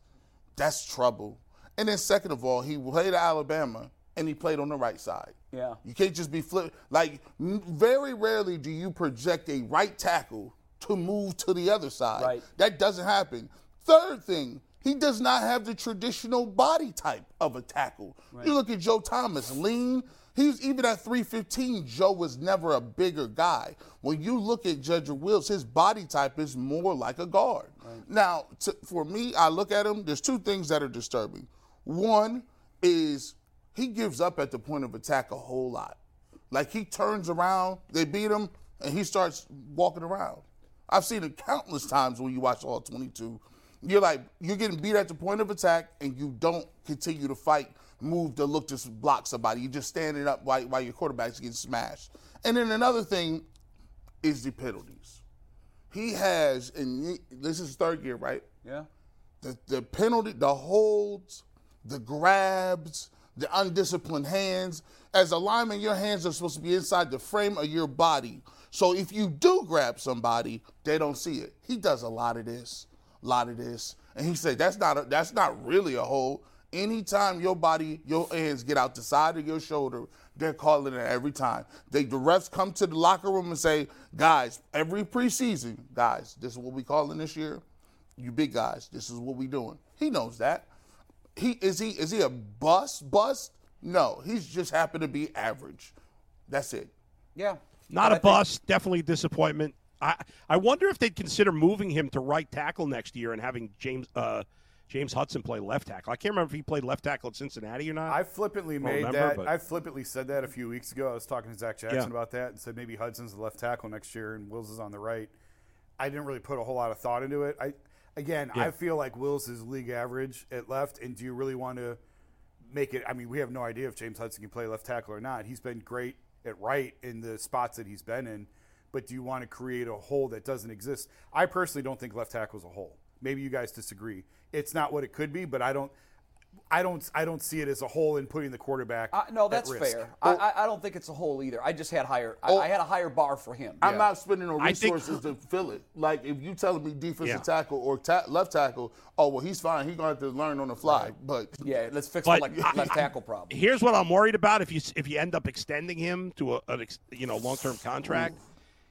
that's trouble. And then second of all, he played at Alabama and he played on the right side. Yeah. You can't just be flip like very rarely do you project a right tackle to move to the other side. Right. That doesn't happen. Third thing, he does not have the traditional body type of a tackle. You look at Joe Thomas, lean. He's even at 315. Joe was never a bigger guy. When you look at Judge Wills, his body type is more like a guard. Now, to, for me, I look at him. There's two things that are disturbing. One is he gives up at the point of attack a whole lot. Like he turns around, they beat him, and he starts walking around. I've seen it countless times when you watch all 22. You're like, you're getting beat at the point of attack, and you don't continue to fight, move to look to block somebody. You're just standing up while, while your quarterback's getting smashed. And then another thing is the penalties. He has, and this is third year, right? Yeah. the, the penalty, the holds, the grabs, the undisciplined hands. As a lineman, your hands are supposed to be inside the frame of your body. So if you do grab somebody, they don't see it. He does a lot of this, lot of this, and he said that's not a, that's not really a hold. Anytime your body, your hands get out the side of your shoulder, they're calling it every time. They the refs come to the locker room and say, guys, every preseason, guys, this is what we calling this year you big guys, this is what we doing. He knows that. He is he is he a bust bust? No, he's just happened to be average. That's it. Yeah. Not And I a think- bust, definitely disappointment. I I wonder if they'd consider moving him to right tackle next year and having James uh, James Hudson play left tackle. I can't remember if he played left tackle at Cincinnati or not. I flippantly Don't made remember, that. but- I flippantly said that a few weeks ago. I was talking to Zac Jackson Yeah. about that and said maybe Hudson's the left tackle next year and Wills is on the right. I didn't really put a whole lot of thought into it. I again, I feel like Wills is league average at left. And do you really want to make it? I mean, we have no idea if James Hudson can play left tackle or not. He's been great at right in the spots that he's been in. But do you want to create a hole that doesn't exist? I personally don't think left tackle is a hole. Maybe you guys disagree. It's not what it could be, but I don't. I don't. I don't see it as a hole in putting the quarterback. Uh, no, at that's risk. fair. I, I, I don't think it's a hole either. I just had higher. I, Oh. I had a higher bar for him. I'm not spending no I think- resources to fill it. Like if you telling me defensive Yeah. tackle or ta- left tackle, oh well, he's fine. He's gonna have to learn on the fly. But Yeah, let's fix But the like, I- left tackle problem. Here's what I'm worried about if you if you end up extending him to a an ex, you know long term contract,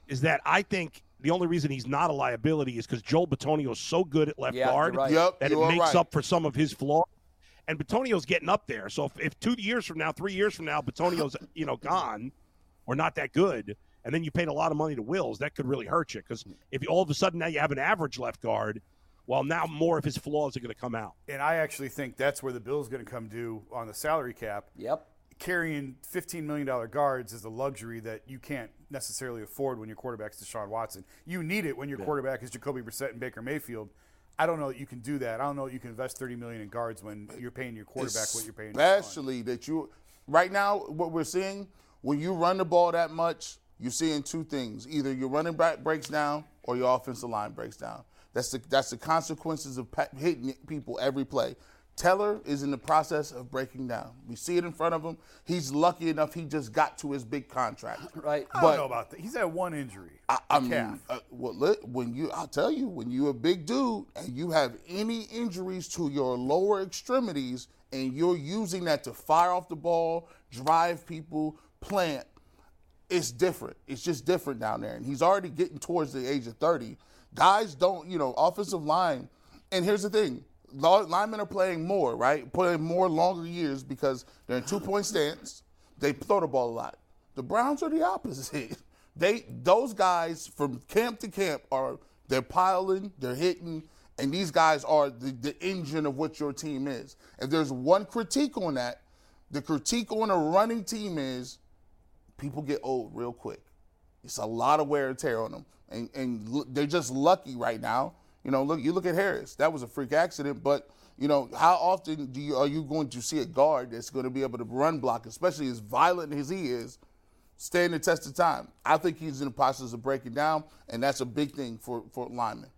is that I think the only reason he's not a liability is because Joel Bitonio is so good at left Yeah, guard right. Yep, that it makes right. up for some of his flaws. And Bitonio's getting up there. So if, if two years from now, three years from now, Bitonio's [laughs] you know gone or not that good, and then you paid a lot of money to Wills, that could really hurt you. Because if you, all of a sudden now you have an average left guard, well now more of his flaws are going to come out. And I actually think that's where the bill's going to come due on the salary cap. Yep. Carrying $15 million guards is a luxury that you can't necessarily afford when your quarterback quarterback's Deshaun Watson. You need it when your quarterback is Jacoby Brissett and Baker Mayfield. I don't know that you can do that. I don't know that you can invest 30 million in guards when you're paying your quarterback what you're paying. Especially that you right now what we're seeing when you run the ball that much you're seeing two things either your running back breaks down or your offensive line breaks down. That's the that's the consequences of hitting people every play. Teller is in the process of breaking down. We see it in front of him. He's lucky enough he just got to his big contract. [laughs] Right. I But- don't know about that. He's had one injury. I mean, calf. uh, well, li- when you, I'll tell you, when you're a big dude and you have any injuries to your lower extremities, and you're using that to fire off the ball, drive people, plant, it's different. It's just different down there. And he's already getting towards the age of 30. Guys don't, you know, offensive line. And here's the thing law- linemen are playing more, right? Playing more longer years because they're in two point stance. They throw the ball a lot. The Browns are the opposite. [laughs] They those guys from camp to camp are they're piling, they're hitting, and these guys are the, the engine of what your team is. If there's one critique on that, the critique on a running team is people get old real quick. It's a lot of wear and tear on them, and and they're just lucky right now. You know, look, you look at Harris. That was a freak accident, but you know, how often do you are you going to see a guard that's going to be able to run block, especially as violent as he is, stand the test of time? I think he's in the process of breaking down, and that's a big thing for for linemen.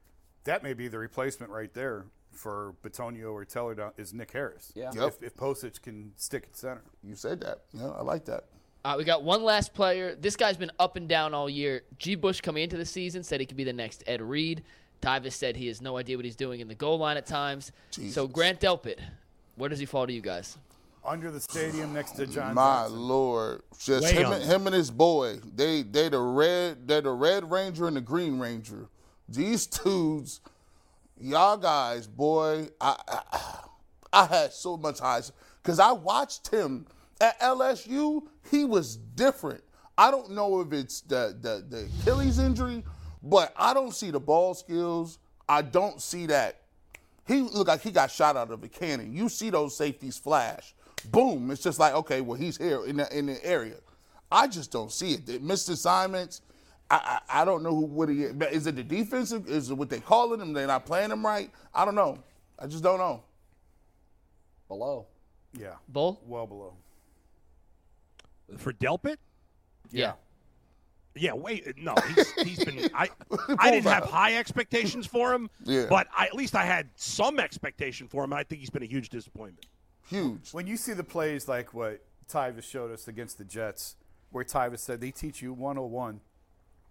That may be the replacement right there for Bitonio or Teller down, is Nick Harris. Yeah. Yep. If, if Pocic can stick at center. You said that. Yeah, I like that. Uh, we got one last player. This guy's been up and down all year. G. Bush coming into the season said he could be the next Ed Reed. Tyvis said he has no idea what he's doing in the goal line at times. So Grant Delpit, where does he fall to you guys? Under the stadium next to John My Johnson. lord, just Way him, and, him and his boy. They they the red they're the red ranger and the green ranger. These dudes, y'all guys, boy, I I, I had so much eyes because I watched him at LSU. He was different. I don't know if it's the the, the Achilles injury, but I don't see the ball skills. I don't see that he looked like he got shot out of a cannon. You see those safeties flash, boom. It's just like okay, well he's here in the in the area. I just don't see it. They missed assignments. I, I I don't know who what he is. But Is it the defensive? Is it what they calling him? They're not playing him right. I don't know. I just don't know. Below. Yeah. Bull? Well below. For Delpit? Yeah. Yeah, wait, no, he's, he's been. I [laughs] I didn't have high expectations for him, [laughs] Yeah. but I, at least I had some expectation for him. and I think he's been a huge disappointment. Huge. When you see the plays like what Tyvis showed us against the Jets, where Tyvis said they teach you 101,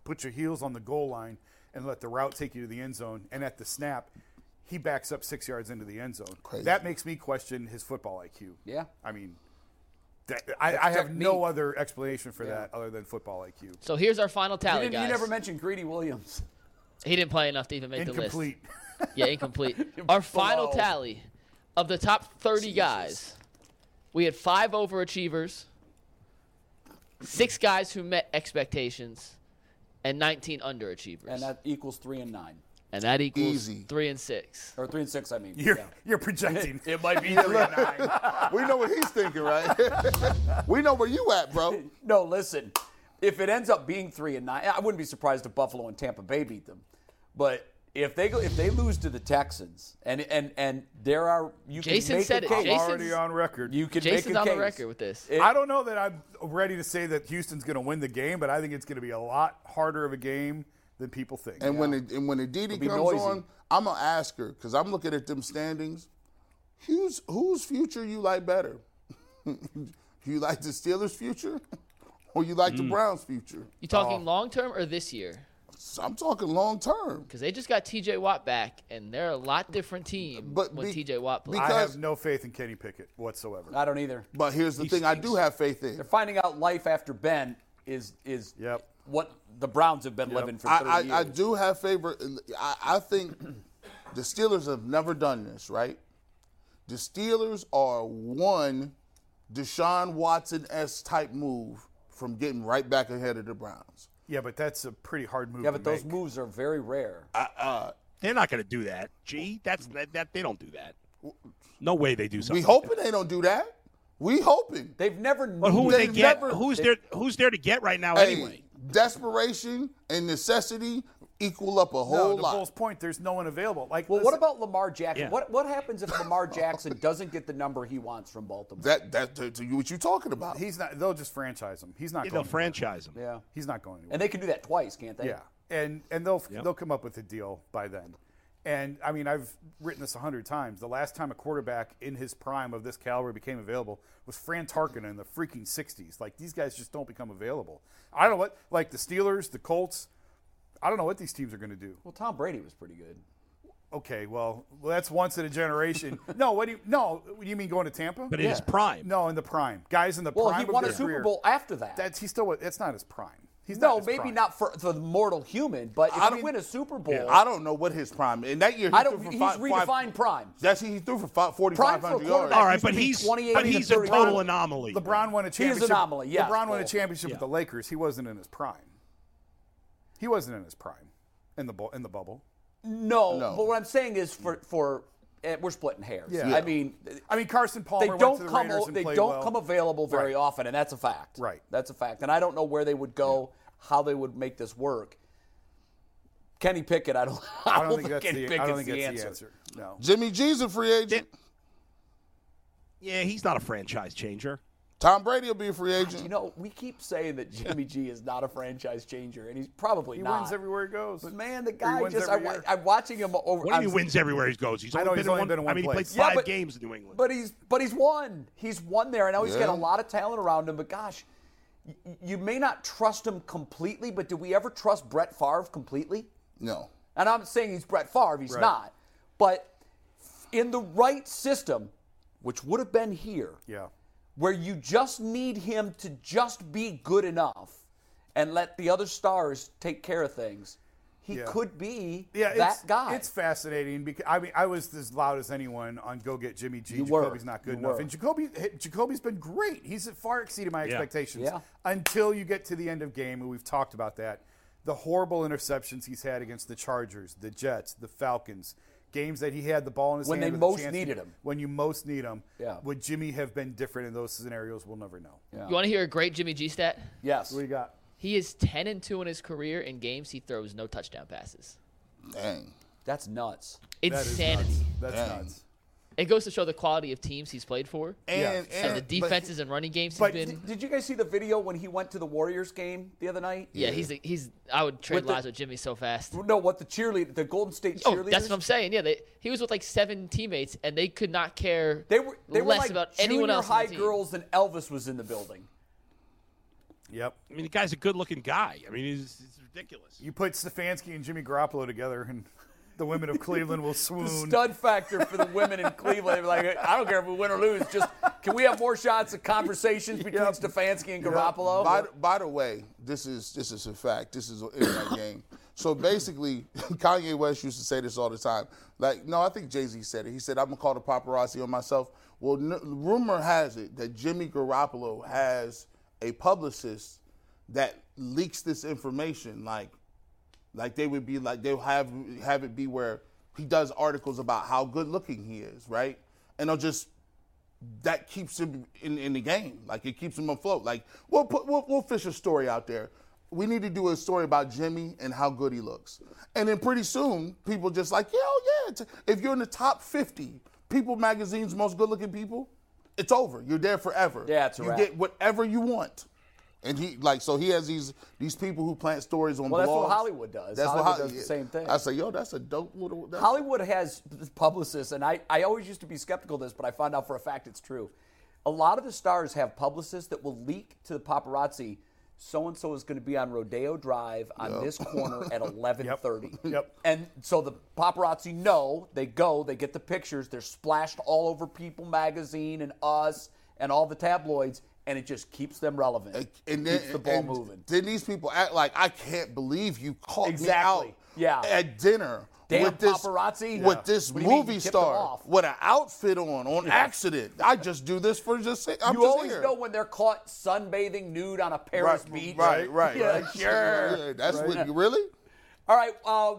put your heels on the goal line and let the route take you to the end zone, and at the snap, he backs up six yards into the end zone. Crazy. That makes me question his football IQ. Yeah. I mean, that, I, I have no other explanation for that other than football IQ. So here's our final tally, didn't, you never mentioned Greedy Williams. he didn't play enough to even make Incomplete. the list. Yeah, incomplete. [laughs] our final tally of the top 30 guys, we had five overachievers, six guys who met expectations, and 19 underachievers. And that equals three and nine. And that equals Easy. three and six. Or three and six, I mean. You're, yeah. you're projecting. [laughs] It might be three and nine. [laughs] we know what he's thinking, right? [laughs] we know where you at, bro. No, listen. If it ends up being three and nine, I wouldn't be surprised if Buffalo and Tampa Bay beat them. But if they go, if they lose to the Texans, and and and there are you Jason can make said a case. I'm Jason's- already on record. You can Jason's make a on the record with this. It- I don't know that I'm ready to say that Houston's going to win the game, but I think it's going to be a lot harder of a game than people think. And when it, and when the Didi be comes noisy. on, I'm gonna ask her because I'm looking at them standings. Whose whose future you like better? [laughs] you like the Steelers' future, [laughs] or you like the mm. Browns' future? You talking uh, long term or this year? I'm talking long term. Because they just got T.J. Watt back, and they're a lot different team But when be- T.J. Watt plays. I have no faith in Kenny Pickett whatsoever. I don't either. But here's the thing: I do have faith in. They're finding out life after Ben is is Yep. What the Browns have been living for 30 I, years. I, I do have favor. I, I think the Steelers have never done this, right? The Steelers are one Deshaun Watson s type move from getting right back ahead of the Browns. Yeah, but that's a pretty hard move. yeah, to but those make. moves are very rare. Uh, They're not going to do that. Gee, that's that, that. They don't do that. No way they do something. We like hoping they don't do that. We hoping. They've never. But who they They've get? never- who's there? Who's there to get right now Hey, anyway? Desperation and necessity equal up a No, whole the lot. Bulls' point, there's no one available. Like, Well, what about Lamar Jackson? Yeah. What what happens if Lamar Jackson doesn't get the number he wants from Baltimore? that that to, to you what you talking about? He's not. They'll just franchise him. He's not. Yeah, going they'll anywhere. franchise them. yeah, He's not going anywhere. and they can do that twice, can't they? Yeah. and and they'll Yep. they'll come up with a deal by then. And I mean, I've written this a hundred times. The last time a quarterback in his prime of this caliber became available was Fran Tarkenton in the freaking '60s. Like these guys just don't become available. I don't know what, like the Steelers, the Colts. I don't know what these teams are going to do. Well, Tom Brady was pretty good. Okay, well, well that's once in a generation. [laughs] no, what do you? No, you mean going to Tampa? But in his prime. no, in the prime, guys in the Well, prime. Well, he of won a Super career. Bowl after that. That's he's still. That's not his prime. He's no, not maybe prime. not for the mortal human, but if I you don't- win a Super Bowl, I don't know what his prime. In that year, he I don't. for He's five, redefined five- prime. That's he threw for five, Prime for 4,500 yards. All right, but he's but he's a 30. total anomaly. LeBron won a He is championship. anomaly, yes, LeBron won a championship Yeah. with the Lakers. He wasn't in his prime. He wasn't in his prime in the in the bubble. No, No. but what I'm saying is for for we're splitting hairs. Yeah. I mean, I mean, Carson Palmer they don't to the come o- and they don't well. come available very Right. often, and that's a fact. Right. That's a fact, and I don't know where they would go, how they would make this work. Kenny Pickett, I don't. [laughs] I don't think that's Kenny the. I don't think the that's answer. the answer. No. Jimmy G's a free agent. Yeah, he's not a franchise changer. Tom Brady will be a free agent. You know, we keep saying that Jimmy G is not a franchise changer, and he's probably He not. He wins everywhere he goes. But man, the guy just I, every wa- year. I'm watching him over. What do you I'm- mean wins everywhere he goes? He's I only know been he's in only one, been in one I mean, he played place. Yeah, five but- games in New England. But he's but he's won. He's won there. I know he's got a lot of talent around him, but gosh, y- you may not trust him completely. But do we ever trust Brett Favre completely? No. And I'm saying he's Brett Favre. He's Right. not. But in the right system, which would have been here, Yeah. Where you just need him to just be good enough and let the other stars take care of things, he Yeah. could be Yeah, that it's, guy. It's fascinating because I mean I was as loud as anyone on go get Jimmy G. You were. Jacoby's not good You enough, were. and Jacoby Jacoby's been great. He's far exceeded my expectations. Yeah. Until you get to the end of game, and we've talked about that. The horrible interceptions he's had against the Chargers, the Jets, the Falcons, games that he had the ball in his When hand they most chance needed him. When you most need him, Yeah. would Jimmy have been different in those scenarios? We'll never know. You want to hear a great Jimmy G stat? yes. What do you got? He is 10 and 2 in his career in games he throws no touchdown passes. Dang. That's nuts. That is Insanity. nuts. That's Dang. nuts. It goes to show the quality of teams he's played for And, Yeah. and, and the but defenses and running games he's but been. Did, did you guys see the video when he went to the Warriors game the other night? yeah, he's a, he's. I would trade With the- lives with Jimmy so fast. No, what the cheerleader, the Golden State Oh, that's what I'm saying. Yeah, they, he was with like seven teammates, and they could not care. They were they were like about anyone else. on high the team. girls, than Elvis was in the building. Yep. I mean, the guy's a good-looking guy. I mean, he's, he's ridiculous. You put Stefanski and Jimmy Garoppolo together, and the women of Cleveland will [laughs] The swoon. stud factor for the women in Cleveland. Like, I don't care if we win or lose. Just can we have more shots of conversations between Stefanski and Garoppolo? by, by the way, this is this is a fact. This is an internet game. So basically, [laughs] Kanye West used to say this all the time. Like, no, I think Jay Z said it. He said, "I'm gonna call the paparazzi on myself." Well, n- rumor has it that Jimmy Garoppolo has a publicist that leaks this information. Like, like they would be like they'll have have it be where he does articles about how good looking he is, right? And they'll just that keeps him in, in the game. Like it keeps him afloat. Like we'll put we'll, we'll fish a story out there. We need to do a story about Jimmy and how good he looks. And then pretty soon, people just like, yeah, oh yeah. If you're in the top 50 People Magazine's most good looking people, it's over. You're there forever. Yeah, it's a You wrap. get whatever you want. And he like so he has these these people who plant stories on the wall. Well, that's what. Hollywood does. That's Hollywood what Ho- does the same thing. I say, yo, that's a dope little. That's, Hollywood has publicists, and I, I always used to be skeptical of this, but I found out for a fact it's true. A lot of the stars have publicists that will leak to the paparazzi. So and so is going to be on Rodeo Drive on this corner at [laughs] 11:30. Yep. And so the paparazzi know. They go. They get the pictures. They're splashed all over People Magazine and Us and all the tabloids, and it just keeps them relevant. and then keeps the ball and moving. Then these people act like I can't believe you caught Exactly. me out Yeah. at dinner Damn with this paparazzi. with Yeah. this What movie you tipped them star off? with an outfit on on accident. I just do this for just I'm you just always here. know when they're caught sunbathing nude on a Paris right, beach. right, right, [laughs] Yeah, right. sure. Yeah, that's what you really. All right, uh,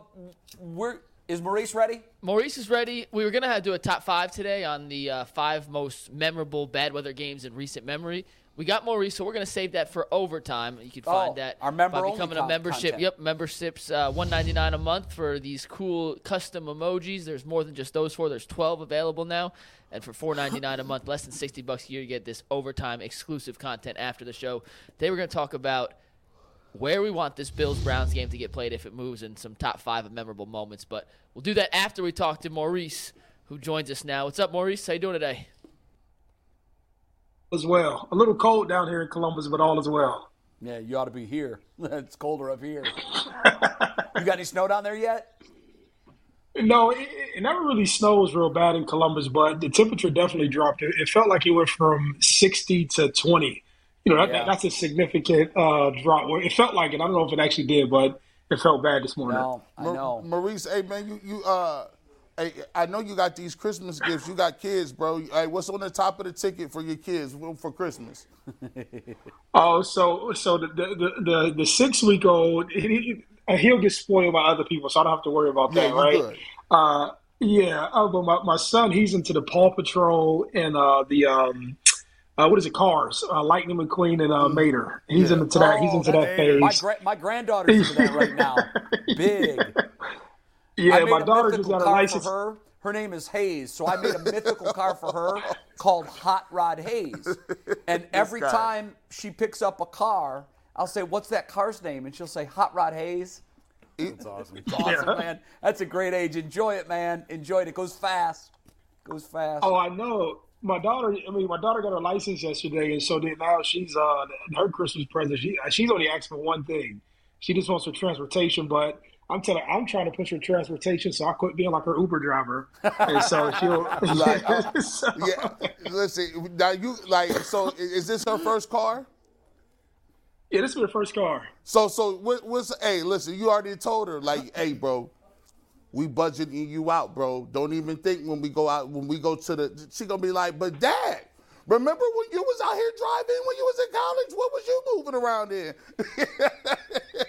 we're is Maurice ready? Maurice is ready. We were gonna do a top five today on the uh, five most memorable bad weather games in recent memory. We got Maurice, so we're gonna save that for overtime. You can find Oh, that our member by becoming a membership. content. Yep, memberships uh, one ninety nine a month for these cool custom emojis. There's more than just those four. There's twelve available now, and for four ninety nine a month, less than sixty bucks a year, you get this overtime exclusive content after the show. Today we're gonna talk about where we want this Bills Browns game to get played if it moves in some top five of memorable moments. But we'll do that after we talk to Maurice, who joins us now. What's up, Maurice? How you doing today? As well. A little cold down here in Columbus, but all is well. Yeah, you ought to be here. [laughs] it's colder up here. [laughs] you got any snow down there yet? No, it, it, never really snows real bad in Columbus, but the temperature definitely dropped. It, it felt like it went from 60 to 20. You know, that, yeah. that's a significant uh, drop. It felt like it. I don't know if it actually did, but it felt bad this morning. No, I know. Maurice, hey man, you you uh, hey, I know you got these Christmas gifts. You got kids, bro. Hey, what's on the top of the ticket for your kids for Christmas? [laughs] oh, so so the the the, the six week old he, he'll get spoiled by other people, so I don't have to worry about that, yeah, right? Uh, yeah. Oh, but my, my son, he's into the Paw Patrol and uh, the um, uh, what is it? Cars, uh, Lightning McQueen and uh, mm. Mater. He's yeah. into that. Oh, he's into that phase. My, gra- my granddaughter's into that right now. [laughs] Big. Yeah, my daughter just got a license. For her. her name is Hayes, so I made a mythical car for her [laughs] called Hot Rod Hayes. And every time she picks up a car, I'll say, "What's that car's name?" And she'll say, "Hot Rod Hayes." That's awesome. [laughs] It's awesome, yeah. man. That's a great age. Enjoy it, man. Enjoy it. It goes fast. It goes fast. Oh, I know my daughter, I mean, my daughter got her license yesterday, and so then now she's uh her Christmas present. She she's only asked for one thing. She just wants her transportation, but I'm telling I'm trying to push her transportation, so I quit being like her Uber driver, and so [laughs] she'll. like, [laughs] so. Yeah, listen. Now you like so is this her first car? Yeah, this is her first car. So so what, what's hey listen? You already told her like hey bro we budgeting you out, bro. Don't even think when we go out, when we go to the, she gonna be like, but dad, remember when you was out here driving when you was in college? What was you moving around in?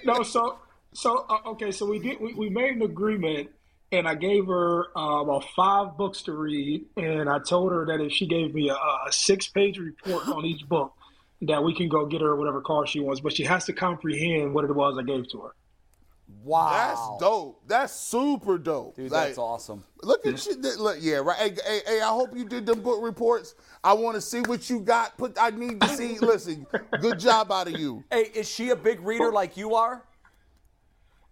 [laughs] no, so, so, uh, okay, so we did, we, we made an agreement and I gave her uh, about five books to read, and I told her that if she gave me a, a six-page report on each book, that we can go get her whatever car she wants, but she has to comprehend what it was I gave to her. Wow, that's dope. That's super dope, dude. Like, that's awesome. Look at you. Look, yeah, right. Hey, hey, hey, I hope you did them book reports. I want to see what you got. Put. I need to see. [laughs] listen, good job out of you. Hey, is she a big reader like you are?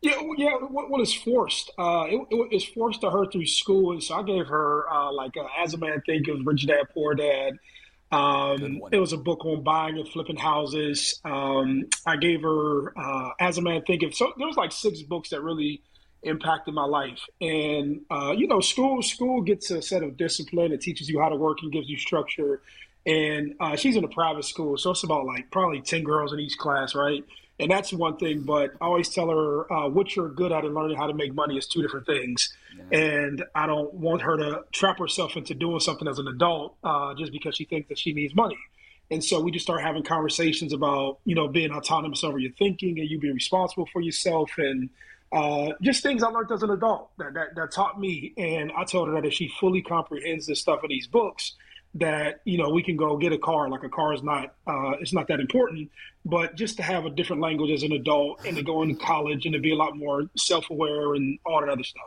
Yeah, yeah. What, is forced? Uh, it, it, it's forced to her through school, and so I gave her uh, like uh, "As a Man Thinketh," "Rich Dad Poor Dad." Um, it was a book on buying and flipping houses. Um, I gave her uh, As a Man Thinketh. So there was like six books that really impacted my life. And uh, you know, school school gets a set of discipline. It teaches you how to work and gives you structure. And uh, she's in a private school, so it's about like probably ten girls in each class, right? And that's one thing. But I always tell her uh, what you're good at and learning how to make money is two different things and I don't want her to trap herself into doing something as an adult uh, just because she thinks that she needs money. And so we just start having conversations about, you know, being autonomous over your thinking and you being responsible for yourself and uh, just things I learned as an adult that, that, that taught me. And I told her that if she fully comprehends this stuff in these books, that you know we can go get a car. Like a car is not uh, it's not that important, but just to have a different language as an adult and to go into college and to be a lot more self aware and all that other stuff.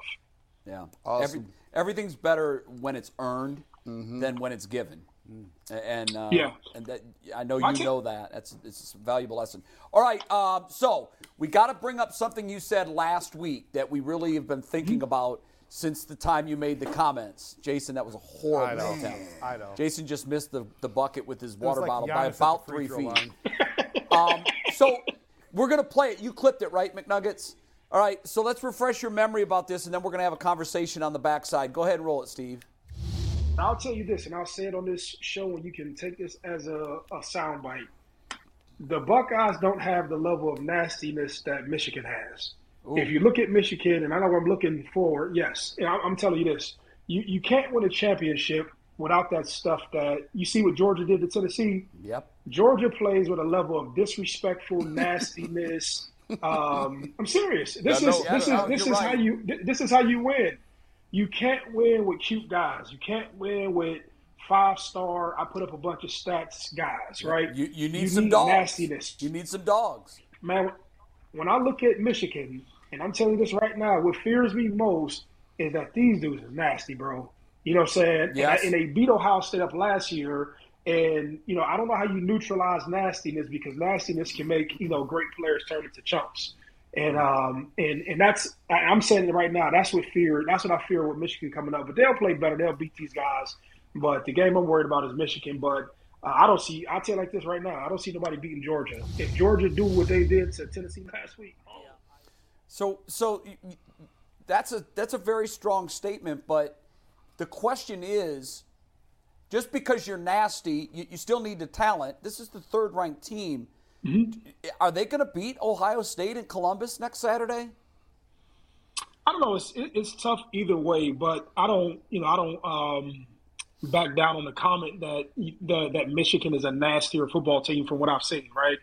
Yeah. Awesome. Every, everything's better when it's earned mm-hmm. than when it's given. Mm. And uh, yeah, and that I know you know that. That's it's a valuable lesson. All right, uh, so we got to bring up something you said last week that we really have been thinking mm-hmm. about since the time you made the comments, Jason. That was a horrible I attempt. I know. Jason just missed the, the bucket with his water like bottle by about three feet. [laughs] um, so we're gonna play it. You clipped it, right, McNuggets? All right, so let's refresh your memory about this, and then we're going to have a conversation on the backside. Go ahead and roll it, Steve. I'll tell you this, and I'll say it on this show, and you can take this as a, a soundbite. The Buckeyes don't have the level of nastiness that Michigan has. Ooh. If you look at Michigan, and I know I'm looking forward, yes, I'm telling you this: you you can't win a championship without that stuff that you see what Georgia did to Tennessee. Yep. Georgia plays with a level of disrespectful nastiness [laughs] um, I'm serious. This is this is this is how you this is how you win. You can't win with cute guys. You can't win with five star. I put up a bunch of stats guys, right? You, you need you some need dogs. Nastiness. You need some dogs, man. When I look at Michigan, and I'm telling you this right now, what fears me most is that these dudes are nasty, bro. You know what I'm saying? Yes. And, I, and they beat Ohio State up last year And you know, I don't know how you neutralize nastiness because nastiness can make you know great players turn into chumps. And um and and that's I'm saying it right now. That's what fear. That's what I fear with Michigan coming up. But they'll play better. They'll beat these guys. But the game I'm worried about is Michigan. But I don't see. I'll tell you like this right now. I don't see nobody beating Georgia. If Georgia do what they did to Tennessee last week. Oh. So so that's a that's a very strong statement. But the question is, just because you're nasty, you, you still need the talent. This is the third ranked team. Mm-hmm. Are they going to beat Ohio State and Columbus next Saturday? I don't know. It's it's tough either way, but I don't you know I don't um, back down on the comment that that Michigan is a nastier football team from what I've seen, right?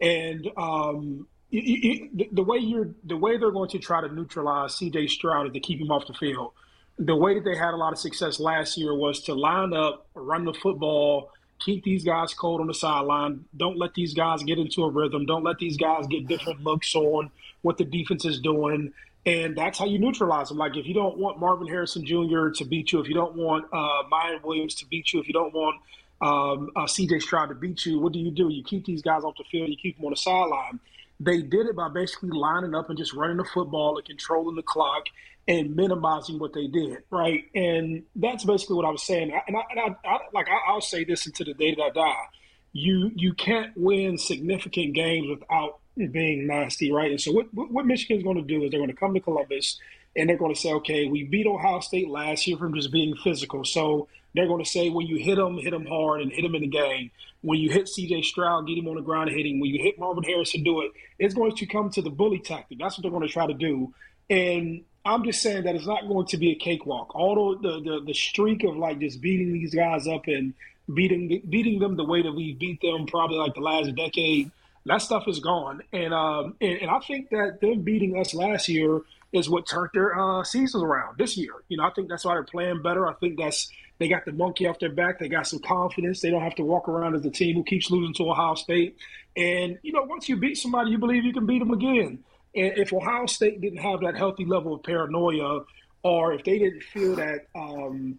And um, the way you're the way they're going to try to neutralize C.J. Stroud is to keep him off the field. The way that they had a lot of success last year was to line up, run the football, keep these guys cold on the sideline. Don't let these guys get into a rhythm. Don't let these guys get different looks on what the defense is doing. And that's how you neutralize them. Like if you don't want Marvin Harrison Jr. to beat you, if you don't want uh, Miyan Williams to beat you, if you don't want um, uh, C.J. Stroud to beat you, what do you do? You keep these guys off the field. You keep them on the sideline. They did it by basically lining up and just running the football and controlling the clock and minimizing what they did, right? And that's basically what I was saying. And I, and I, I like I, will say this until the day that I die: you you can't win significant games without being nasty, right? And so what what Michigan's going to do is they're going to come to Columbus and they're going to say, okay, we beat Ohio State last year from just being physical, so they're going to say when you hit them, hit them hard and hit them in the game. When you hit C.J. Stroud, get him on the ground and hit him. When you hit Marvin Harrison, do it. It's going to come to the bully tactic. That's what they're going to try to do. And I'm just saying that it's not going to be a cakewalk. All the, the the streak of like just beating these guys up and beating beating them the way that we beat them probably like the last decade, that stuff is gone. And um and, and I think that them beating us last year is what turned their uh, seasons around this year. You know, I think that's why they're playing better. I think that's they got the monkey off their back. They got some confidence. They don't have to walk around as the team who keeps losing to Ohio State. And you know, once you beat somebody, you believe you can beat them again. And if Ohio State didn't have that healthy level of paranoia, or if they didn't feel that, um,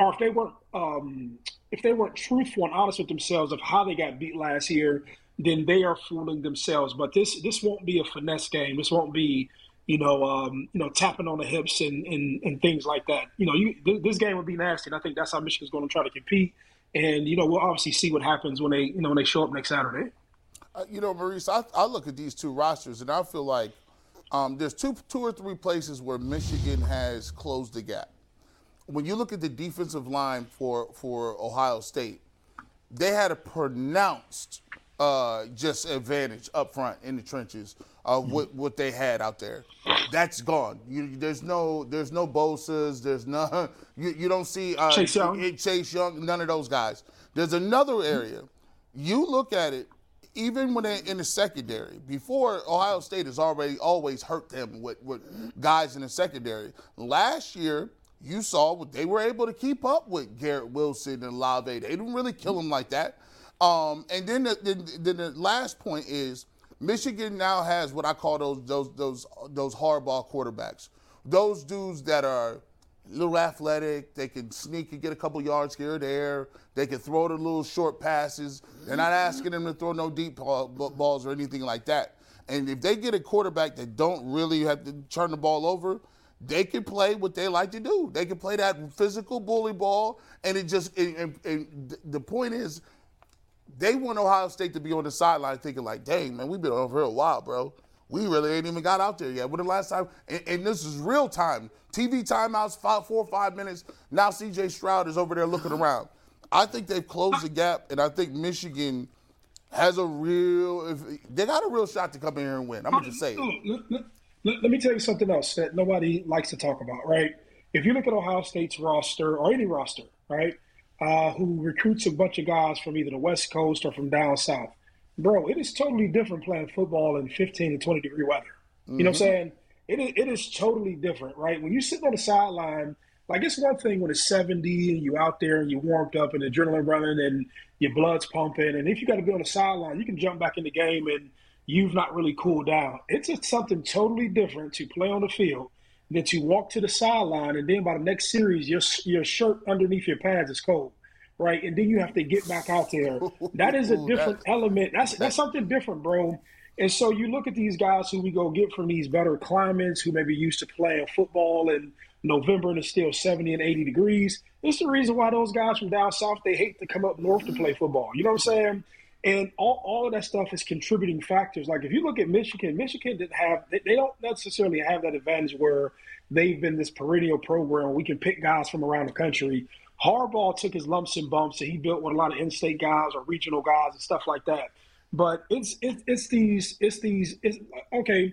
or if they weren't, um, if they weren't truthful and honest with themselves of how they got beat last year, then they are fooling themselves. But this this won't be a finesse game. This won't be, you know, um, you know, tapping on the hips and, and, and things like that. You know, you, this game will be nasty, and I think that's how Michigan's going to try to compete. And you know, we'll obviously see what happens when they, you know, when they show up next Saturday. Uh, you know, Maurice, I, I, look at these two rosters and I feel like um, there's two, two or three places where Michigan has closed the gap. When you look at the defensive line for for Ohio State, they had a pronounced uh, just advantage up front in the trenches of mm-hmm. what, what they had out there. That's gone. You, there's no there's no Bosa's. There's no [laughs] you, you don't see uh, Chase Young. Chase Young. None of those guys. There's another area. You look at it even when they're in the secondary, before Ohio State has already always hurt them with, with guys in the secondary. Last year, you saw what they were able to keep up with Garrett Wilson and Olave. They didn't really kill them like that. Um, and then the, the, the, last point is Michigan now has what I call those those those those hardball quarterbacks. Those dudes that are little athletic. They can sneak and get a couple yards here or there. They can throw the little short passes. They're not asking them to throw no deep balls or anything like that. And if they get a quarterback that don't really have to turn the ball over, they can play what they like to do. They can play that physical bully ball, and it just and, and the point is, they want Ohio State to be on the sideline thinking like, "Dang man, we've been over here a while, bro." We really ain't even got out there yet. When the last time, and, and this is real time. TV timeouts, five, four or five minutes. Now CJ Stroud is over there looking around. I think they've closed the gap, and I think Michigan has a real. they got a real shot to come in here and win. I'm gonna just say it. Let, let, let me tell you something else that nobody likes to talk about, right? If you look at Ohio State's roster or any roster, right, uh, who recruits a bunch of guys from either the West Coast or from down south, bro, it is totally different playing football in 15 to 20 degree weather. Mm-hmm. You know what I'm mm-hmm. saying? It is, it is totally different, right? When you sit on the sideline, like it's one thing when it's 70 and you out there and you warmed up and adrenaline running and your blood's pumping. And if you got to be on the sideline, you can jump back in the game and you've not really cooled down. It's just something totally different to play on the field than you walk to the sideline and then by the next series, your, your shirt underneath your pads is cold right? And then you have to get back out there. [laughs] That is a different element. That's that's something different, bro. And so you look at these guys who we go get from these better climates, who maybe used to playing football in November and it's still 70 and 80 degrees. It's the reason why those guys from down south they hate to come up north to play football. You know what I'm saying? And all, all of that stuff is contributing factors. Like if you look at Michigan, Michigan didn't have they, they don't necessarily have that advantage where they've been this perennial program we can pick guys from around the country. Harbaugh took his lumps and bumps and he built with a lot of in-state guys or regional guys and stuff like that. But it's it's, it's these it's these it's, okay,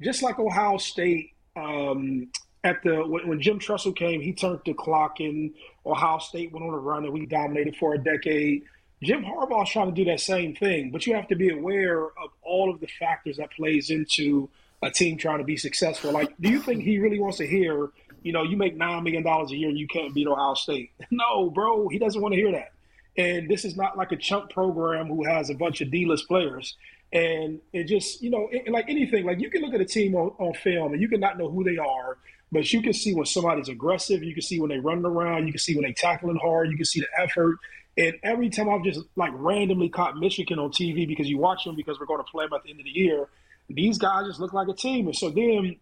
just like Ohio State um, at the when, when, Jim Tressel came, he turned the clock and Ohio State went on a run and we dominated for a decade. Jim Harbaugh's trying to do that same thing, but you have to be aware of all of the factors that plays into a team trying to be successful. Like, do you think he really wants to hear, you know, you make nine million dollars a year and you can't beat Ohio State? [laughs] No, bro, he doesn't want to hear that. And this is not like a chunk program who has a bunch of D-list players. And it just, you know, it, like anything, like you can look at a team on, on film and you can not know who they are, but you can see when somebody's aggressive. You can see when they running around. You can see when they tackling hard. You can see the effort. And every time I've just like randomly caught Michigan on TV because you watch them because we're going to play them at the end of the year, these guys just look like a team. And so then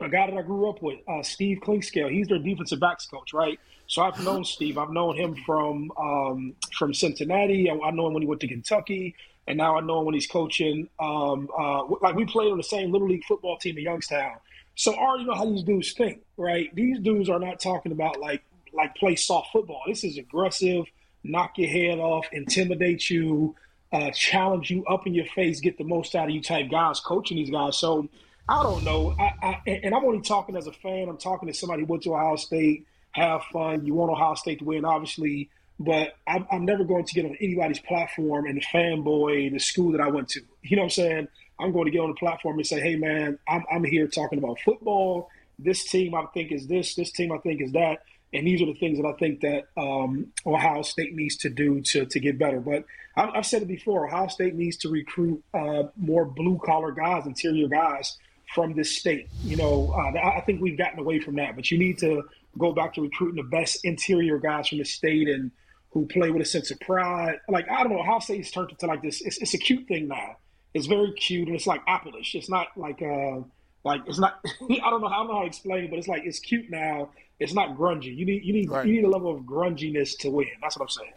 a guy that I grew up with, uh, Steve Clinkscale, he's their defensive backs coach, right? So I've known Steve. I've known him from um, from Cincinnati. I, I, know him when he went to Kentucky, and now I know him when he's coaching. Um, uh, like we played on the same little league football team in Youngstown. So I already know how these dudes think, right? These dudes are not talking about like like play soft football. This is aggressive, knock your head off, intimidate you, uh, challenge you up in your face, get the most out of you type guys coaching these guys. So I don't know. I, I, and I'm only talking as a fan. I'm talking to somebody who went to Ohio State, have fun. You want Ohio State to win, obviously, but I'm, I'm never going to get on anybody's platform and fanboy the school that I went to. You know what I'm saying? I'm going to get on the platform and say, hey, man, I'm, I'm here talking about football. This team I think is this. This team I think is that. And these are the things that I think that um, Ohio State needs to do to, to get better. But I've, said it before. Ohio State needs to recruit uh, more blue collar guys, interior guys from this state. You know, uh, I think we've gotten away from that. But you need to go back to recruiting the best interior guys from the state and who play with a sense of pride. Like I don't know, Ohio State's turned into like this. It's, it's a cute thing now. It's very cute and it's like Appleish. It's not like uh like it's not. [laughs] I don't know. I don't know how to explain it, but it's like it's cute now. It's not grungy. You need you need right. you need a level of grunginess to win. That's what I'm saying.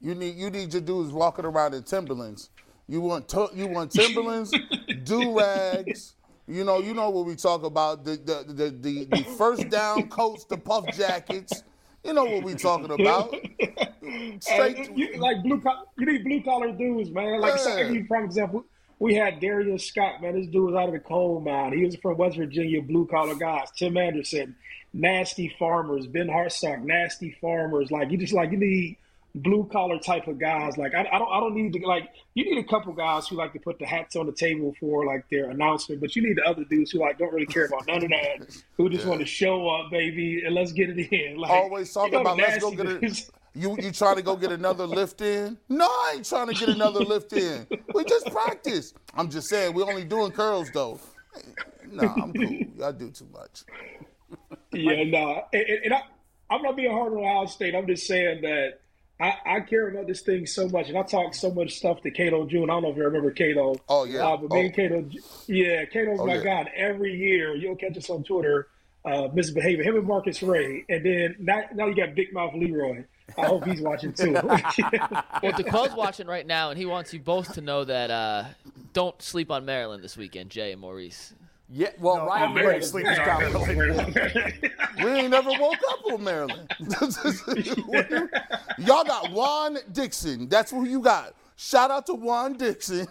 You need you need your dudes walking around in Timberlands. You want you want Timberlands, [laughs] do rags. You know, you know what we talk about the the the, the, the first down coats, the puff jackets. You know what we talking about. [laughs] Straight you, like blue collar. You need blue collar dudes, man. Like yeah. so, for example, we had Darrion Scott, man. This dude was out of the coal mine. He was from West Virginia, blue collar guys. Tim Anderson, nasty farmers. Ben Hartsock, nasty farmers. Like you just like you need blue collar type of guys. Like I, I, don't I don't need to like you need a couple guys who like to put the hats on the table for like their announcement, but you need the other dudes who like don't really care about none of that, who just yeah. want to show up, baby, and let's get it in. Like always talking you know, about let's go get it. You you trying to go get another lift in? No, I ain't trying to get another lift in. We just practice. I'm just saying we only doing curls though. No, nah, I'm cool. I do too much. Yeah, no, and, and I, I'm not being hard on Ohio State. I'm just saying that I, I, care about this thing so much, and I talk so much stuff to Cato June. I don't know if you remember Cato. Oh yeah. Uh, but oh. me and Cato, yeah, Cato's oh, my yeah. god. Every year, you'll catch us on Twitter, uh, Misbehaving him and Marcus Ray, and then now, now you got Big Mouth Leroy. I hope he's watching too. [laughs] well, DeQuell's watching right now, and he wants you both to know that uh, don't sleep on Maryland this weekend, Jay and Maurice. Yeah, well, no, Ryan Brady sleeping on [laughs] We ain't never woke up on Maryland. [laughs] Y'all got Juan Dixon. That's who you got. Shout out to Juan Dixon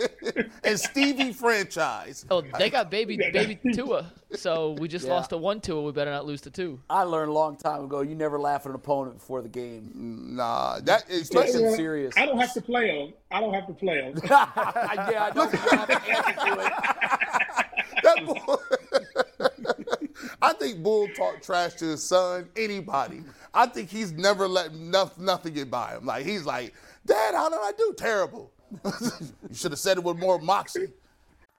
[laughs] and Stevie franchise. Oh, they got baby baby Tua. So we just yeah. lost to one Tua. We better not lose to two. I learned a long time ago. You never laugh at an opponent before the game. Nah, that is serious. I don't have to play them. I don't have to play them. [laughs] yeah, I don't have to answer to it. [laughs] that boy. I think Bull talked trash to his son, anybody. I think he's never let nothing get by him. Like he's like, Dad, how did I do? Terrible. [laughs] you should have said it with more moxie.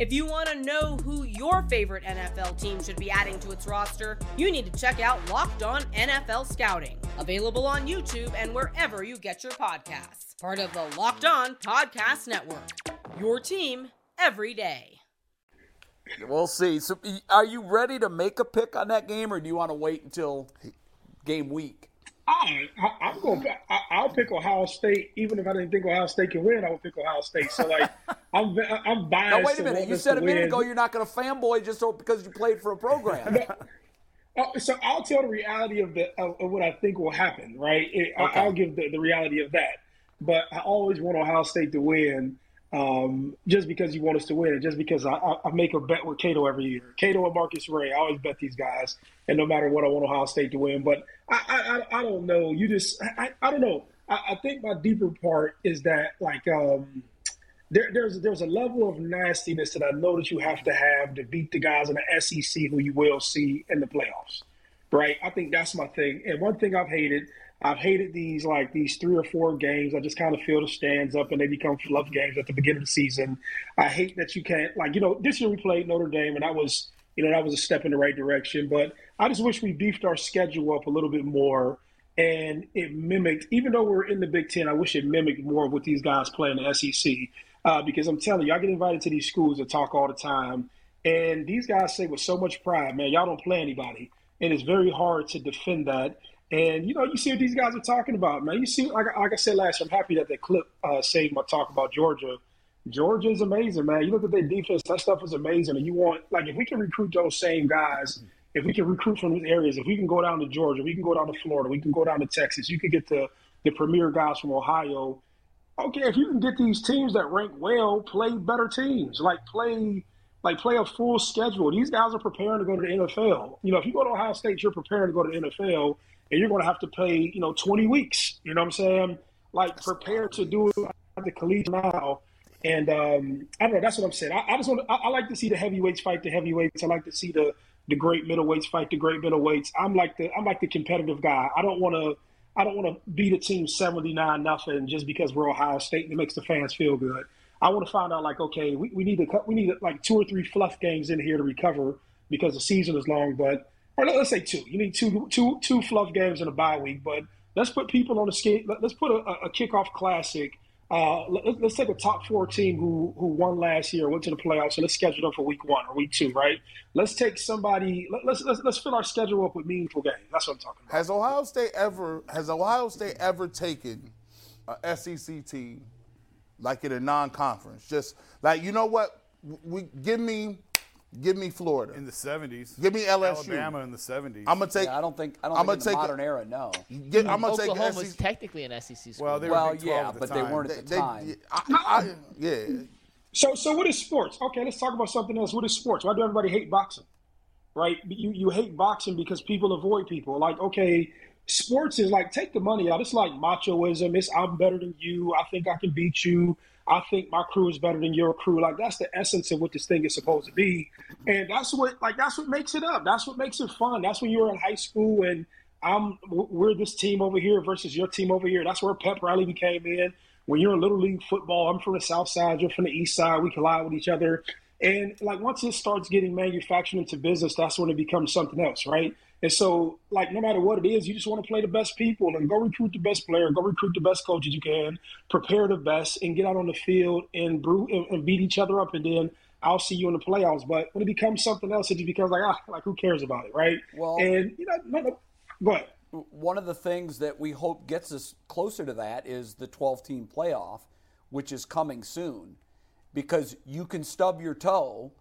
If you want to know who your favorite NFL team should be adding to its roster, you need to check out Locked On NFL Scouting, available on YouTube and wherever you get your podcasts. Part of the Locked On Podcast Network. Your team every day. We'll see. So, are you ready to make a pick on that game, or do you want to wait until game week? I, I, am going. I, will pick Ohio State, even if I didn't think Ohio State can win. I would pick Ohio State. So like, [laughs] I'm I'm biased. Now wait a minute. You said a minute ago you're not going to fanboy just because you played for a program. [laughs] Oh, so I'll tell the reality of the of, of what I think will happen. Right. It, okay. I'll give the, the reality of that. But I always want Ohio State to win um, just because you want us to win, just because I, I, make a bet with Cato every year. Cato and Marcus Ray, I always bet these guys, and no matter what, I want Ohio State to win. But I, I, I don't know. You just, I, I don't know. I, I think my deeper part is that like um, there, there's there's a level of nastiness that I know that you have to have to beat the guys in the SEC who you will see in the playoffs, right? I think that's my thing. And one thing I've hated I've hated these like these three or four games. I just kind of feel the stands up and they become fluff games at the beginning of the season. I hate that you can't like you know this year we played Notre Dame and that was you know that was a step in the right direction. But I just wish we beefed our schedule up a little bit more and it mimicked. Even though we're in the Big Ten, I wish it mimicked more of what these guys play in the SEC. Uh, because I'm telling you, I get invited to these schools to talk all the time, and these guys say with so much pride, "Man, y'all don't play anybody," and it's very hard to defend that. And you know, you see what these guys are talking about, man. You see, like, like I said last year, I'm happy that that clip uh, saved my talk about Georgia. Georgia is amazing, man. You look at their defense; that stuff is amazing. And you want, like, if we can recruit those same guys, if we can recruit from these areas, if we can go down to Georgia, we can go down to Florida, we can go down to Texas. You can get the the premier guys from Ohio. Okay, if you can get these teams that rank well, play better teams, like play like play a full schedule. These guys are preparing to go to the NFL. You know, if you go to Ohio State, you're preparing to go to the NFL and you're going to have to play, you know, 20 weeks. You know what I'm saying? Like prepare to do it at the collegiate now. And um, I don't know. That's what I'm saying. I, I just want. I, I, like to see the heavyweights fight the heavyweights. I like to see the the great middleweights fight the great middleweights. I'm like the I'm like the competitive guy. I don't want to. I don't want to beat a team 79 nothing just because we're Ohio State and it makes the fans feel good. I want to find out like, okay, we, we need to cut, we need like two or three fluff games in here to recover because the season is long. But or let's say two. You need two, two, two fluff games in a bye week, but let's put people on the skate. Let's put a, a kickoff classic. Uh, let, us take a top four team who who won last year, went to the playoffs, and let's schedule them for week one or week two, right? Let's take somebody. Let, us let's let's fill our schedule up with meaningful games. That's what I'm talking about. Has Ohio State ever has Ohio State ever taken a SEC team like in a non-conference? Just like you know what? We give me Give me Florida in the '70s. Give me LSU. Alabama in the '70s. I'm gonna take. Yeah, I don't think. I don't I'm think in the modern era. No. Get, I'm gonna Oklahoma take. was technically an SEC school. Well, they well, were yeah, the but time. they weren't at the they, time. They, I, I, yeah. So, so what is sports? Okay, let's talk about something else. What is sports? Why do everybody hate boxing? Right? You you hate boxing because people avoid people. Like, okay, sports is like take the money out. It's like machoism. It's I'm better than you. I think I can beat you. I think my crew is better than your crew. Like that's the essence of what this thing is supposed to be, and that's what like that's what makes it up. That's what makes it fun. That's when you're in high school and I'm we're this team over here versus your team over here. That's where pep rally became in. When you're in little league football, I'm from the south side, you're from the east side. We collide with each other, and like once it starts getting manufactured into business, that's when it becomes something else, right? And so, like, no matter what it is, you just want to play the best people and go recruit the best player, go recruit the best coaches you can, prepare the best, and get out on the field and, brew, and, and beat each other up. And then I'll see you in the playoffs. But when it becomes something else, it just becomes like, ah, like who cares about it, right? Well, and you know, no, no, go ahead. One of the things that we hope gets us closer to that is the 12 team playoff, which is coming soon, because you can stub your toe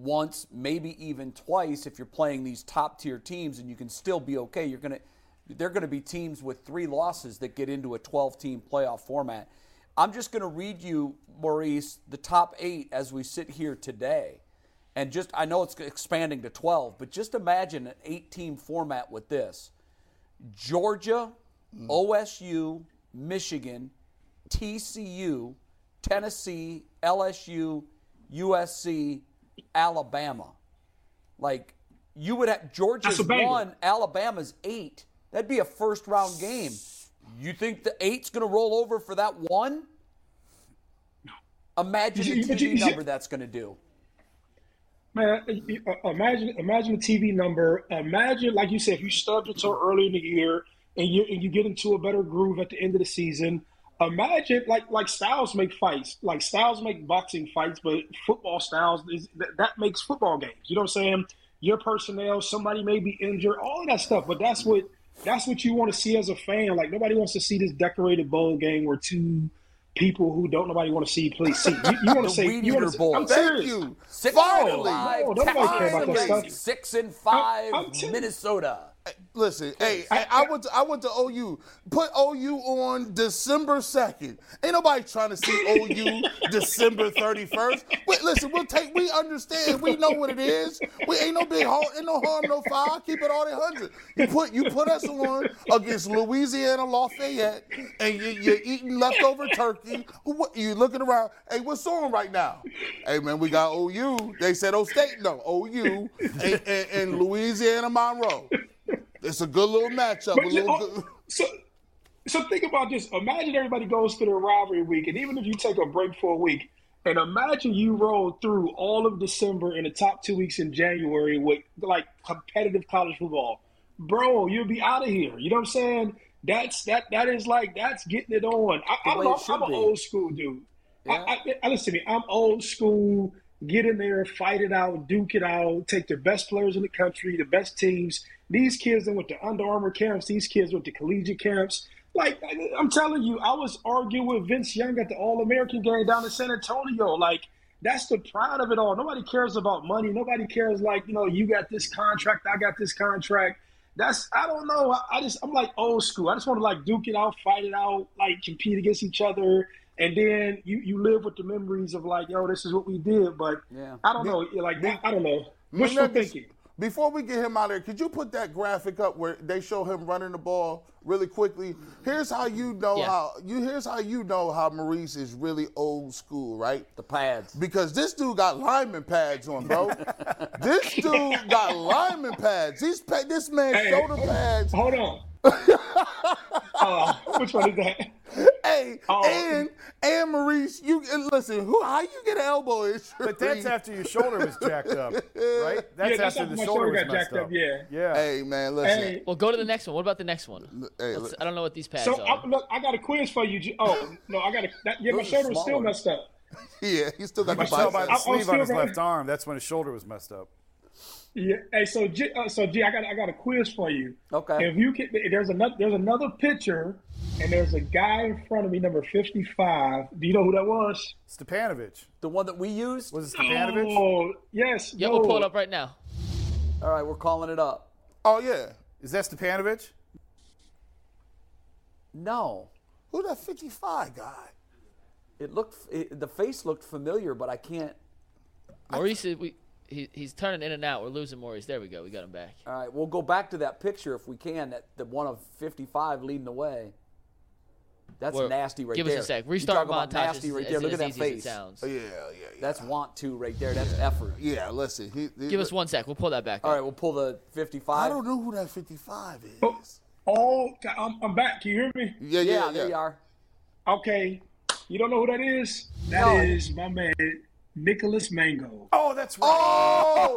once, maybe even twice if you're playing these top tier teams and you can still be okay. You're going to they're going to be teams with 3 losses that get into a 12 team playoff format. I'm just going to read you Maurice the top 8 as we sit here today. And just I know it's expanding to 12, but just imagine an 8 team format with this. Georgia, mm. OSU, Michigan, TCU, Tennessee, LSU, USC, Alabama. Like you would have Georgia's a one, Alabama's eight. That'd be a first round game. You think the eight's going to roll over for that one? Imagine You- the but you- TV you- number that's going to do. Man, uh, imagine imagine the TV number. Imagine, like you said, if you stubbed your toe early in the year and you and you get into a better groove at the end of the season. Imagine, like like styles make fights, like styles make boxing fights, but football styles is, that, that makes football games. You know what I'm saying? Your personnel, somebody may be injured, all of that stuff. But that's what that's what you want to see as a fan. Like nobody wants to see this decorated bowl game where two people who don't nobody want to see play see. You, you want [laughs] to say you want to Bowl. I'm Thank serious. you. Six Finally. and five, No, nobody care about that stuff. Six and 5 I'm telling- Minnesota. Listen, hey, I, I went to I went to OU. Put OU on December second. Ain't nobody trying to see OU [laughs] December thirty first. Listen, we'll take. We understand. We know what it is. We ain't no big harm, ain't no harm, no foul. Keep it all at hundred. You put you put us on against Louisiana Lafayette, and you, you're eating leftover turkey. What, you looking around? Hey, what's on right now? Hey man, we got OU. They said O State, no OU, and, and, and Louisiana Monroe. It's a good little matchup. But little oh, good. so, so think about this. Imagine everybody goes through the rivalry week, and even if you take a break for a week, and imagine you roll through all of December and the top two weeks in January with like competitive college football, bro, you'll be out of here. You know what I'm saying? That's that. That is like that's getting it on. I, I The don't way know. it should I'm an old school dude. Yeah. I, I, listen to me. I'm old school. Get in there, fight it out, duke it out, take the best players in the country, the best teams. These kids that went to Under Armour camps, these kids went to collegiate camps. Like I'm telling you, I was arguing with Vince Young at the All American game down in San Antonio. Like that's the pride of it all. Nobody cares about money. Nobody cares like you know you got this contract, I got this contract. That's I don't know. I, I just I'm like old school. I just want to like duke it out, fight it out, like compete against each other, and then you you live with the memories of like yo, this is what we did. But Yeah. I don't know. Like I don't know. Wishful thinking. Before we get him out of there, could you put that graphic up where they show him running the ball really quickly? Here's how you know Yeah. how you. Here's how you know how Maurice is really old school, right? The pads. Because this dude got lineman pads on, bro. [laughs] this dude got lineman pads. These pa- this man Hey, shoulder pads. Hold on. Uh, [laughs] which one is that? Hey, Oh. and and Maurice, you and listen. Who? How you get an elbow injury? But that's after your shoulder was jacked up, [laughs] right? That's Yeah, that's after after the shoulder shoulder was got messed jacked up, yeah. Yeah. Hey man, listen. Hey, Well, go to the next one. What about the next one? Hey, look. I don't know what these pads so are. I, look, I got a quiz for you. Oh no, I got a. That, yeah, my Those are shoulder was still messed up. [laughs] Yeah, he still got You the can by biceps. the I- I'm sleeve on his still left arm. That's when his shoulder was messed up. Yeah. Hey, so G, uh, so G, I got I got a quiz for you. Okay. If you can, there's another there's another picture, and there's a guy in front of me, number 55. Do you know who that was? Stepanovich. The one that we used? Was it Stepanovich? Oh, yes. yeah, no. we'll pull it up right now. All right, we're calling it up. Oh yeah. Is that Stepanovich? No. Who that 55 guy? It looked it, the face looked familiar, but I can't. Maurice, is- we he, he's turning in and out. We're losing Maurice. There we go. We got him back. All right, we'll go back to that picture if we can. That the one of 55 leading the way. That's We're- nasty right give there. Give us a sec. You Restart talk about montage. nasty right is- there. Look as at that easy as it face. sounds. Oh, yeah, yeah, yeah. That's want to right there. That's effort. Yeah, listen. He, he- Give us one sec. We'll pull that back. All up. right, we'll pull the 55. I don't know who that 55 is. Oh, oh, I'm, I'm back. Can you hear me? Yeah, yeah, yeah, yeah. there you are. Okay. You don't know who that is? That is No. my man, Nicholas Mangold. Oh, that's right. Oh,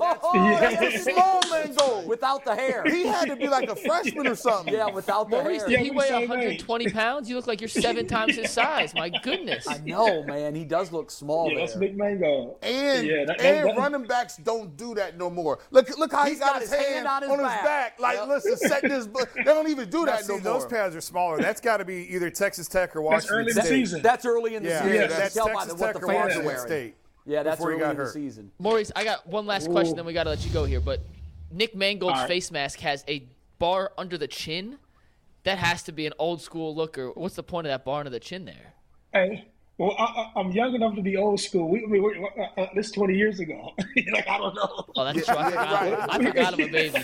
that's, that's the small mango. Without the hair. He had to be like a freshman or something. yeah, without the Maurice, hair. did Yeah, he we weigh same age. 120 pounds? You look like you're seven times his size. My goodness. I know, man. He does look small Yeah, that's there. Big Mango. And Yeah, that- that- and that- running backs don't do that no more. Look look how He's he got, got his his hand, hand on his on his back. back. Like Yep. listen, set this. They don't even do that see, no those more. Those pads are smaller. That's got to be either Texas Tech or Washington That's Washington early in the season. That's early in the Yeah, season. Yeah, You that's tell by Texas what Tech the or Washington. State. Yeah, that's before he got in the hurt. season. Maurice, I got one last question, then we got to let you go here. But Nick Mangold's All right. face mask has a bar under the chin. That has to be an old school look, or what's the point of that bar under the chin there? Hey, Well, I, am young enough to be old school. We, we, we uh, uh, this 20 years ago. [laughs] like I don't know. Oh, that's true. I forgot, I forgot I'm a baby.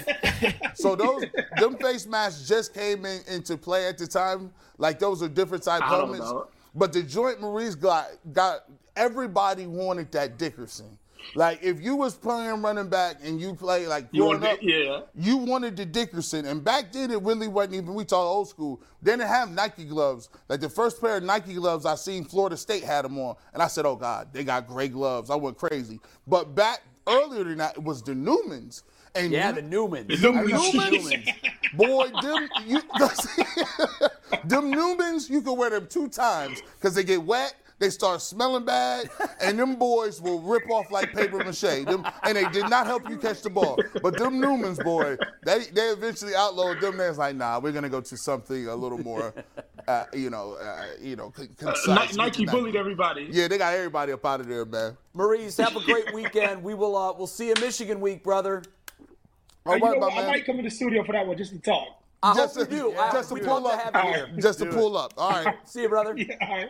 [laughs] so those them face masks just came in, into play at the time. Like those are different type helmets. But the joint Maurice got got everybody wanted that Dickerson. Like if you was playing running back and you play like growing up, yeah, you wanted the Dickerson. And back then it really wasn't even we talk old school. They didn't have Nike gloves. Like the first pair of Nike gloves I seen Florida State had them on, and I said, oh God, they got gray gloves. I went crazy. But back earlier than that, it was the Neumanns. And yeah, you, the Neumanns. The Neumanns. boy, them you, [laughs] them Neumanns, you can wear them two times because they get wet they start smelling bad, and them boys will rip off like paper mache. Them, and they did not help you catch the ball. But them Neumanns, boy, they, they eventually outlawed them. They're like, nah, we're gonna go to something a little more, uh, you know, uh, you know, concise. Nike bullied everybody. Yeah, they got everybody up out of there, man. Maurice, have a great weekend. We will, uh, we'll see you in Michigan week, brother. Oh, all right, you know I might come in the studio for that one just to talk. I just to, you do. Just to pull up. To just to pull up. All right. [laughs] see you, brother. [laughs] Yeah, all right.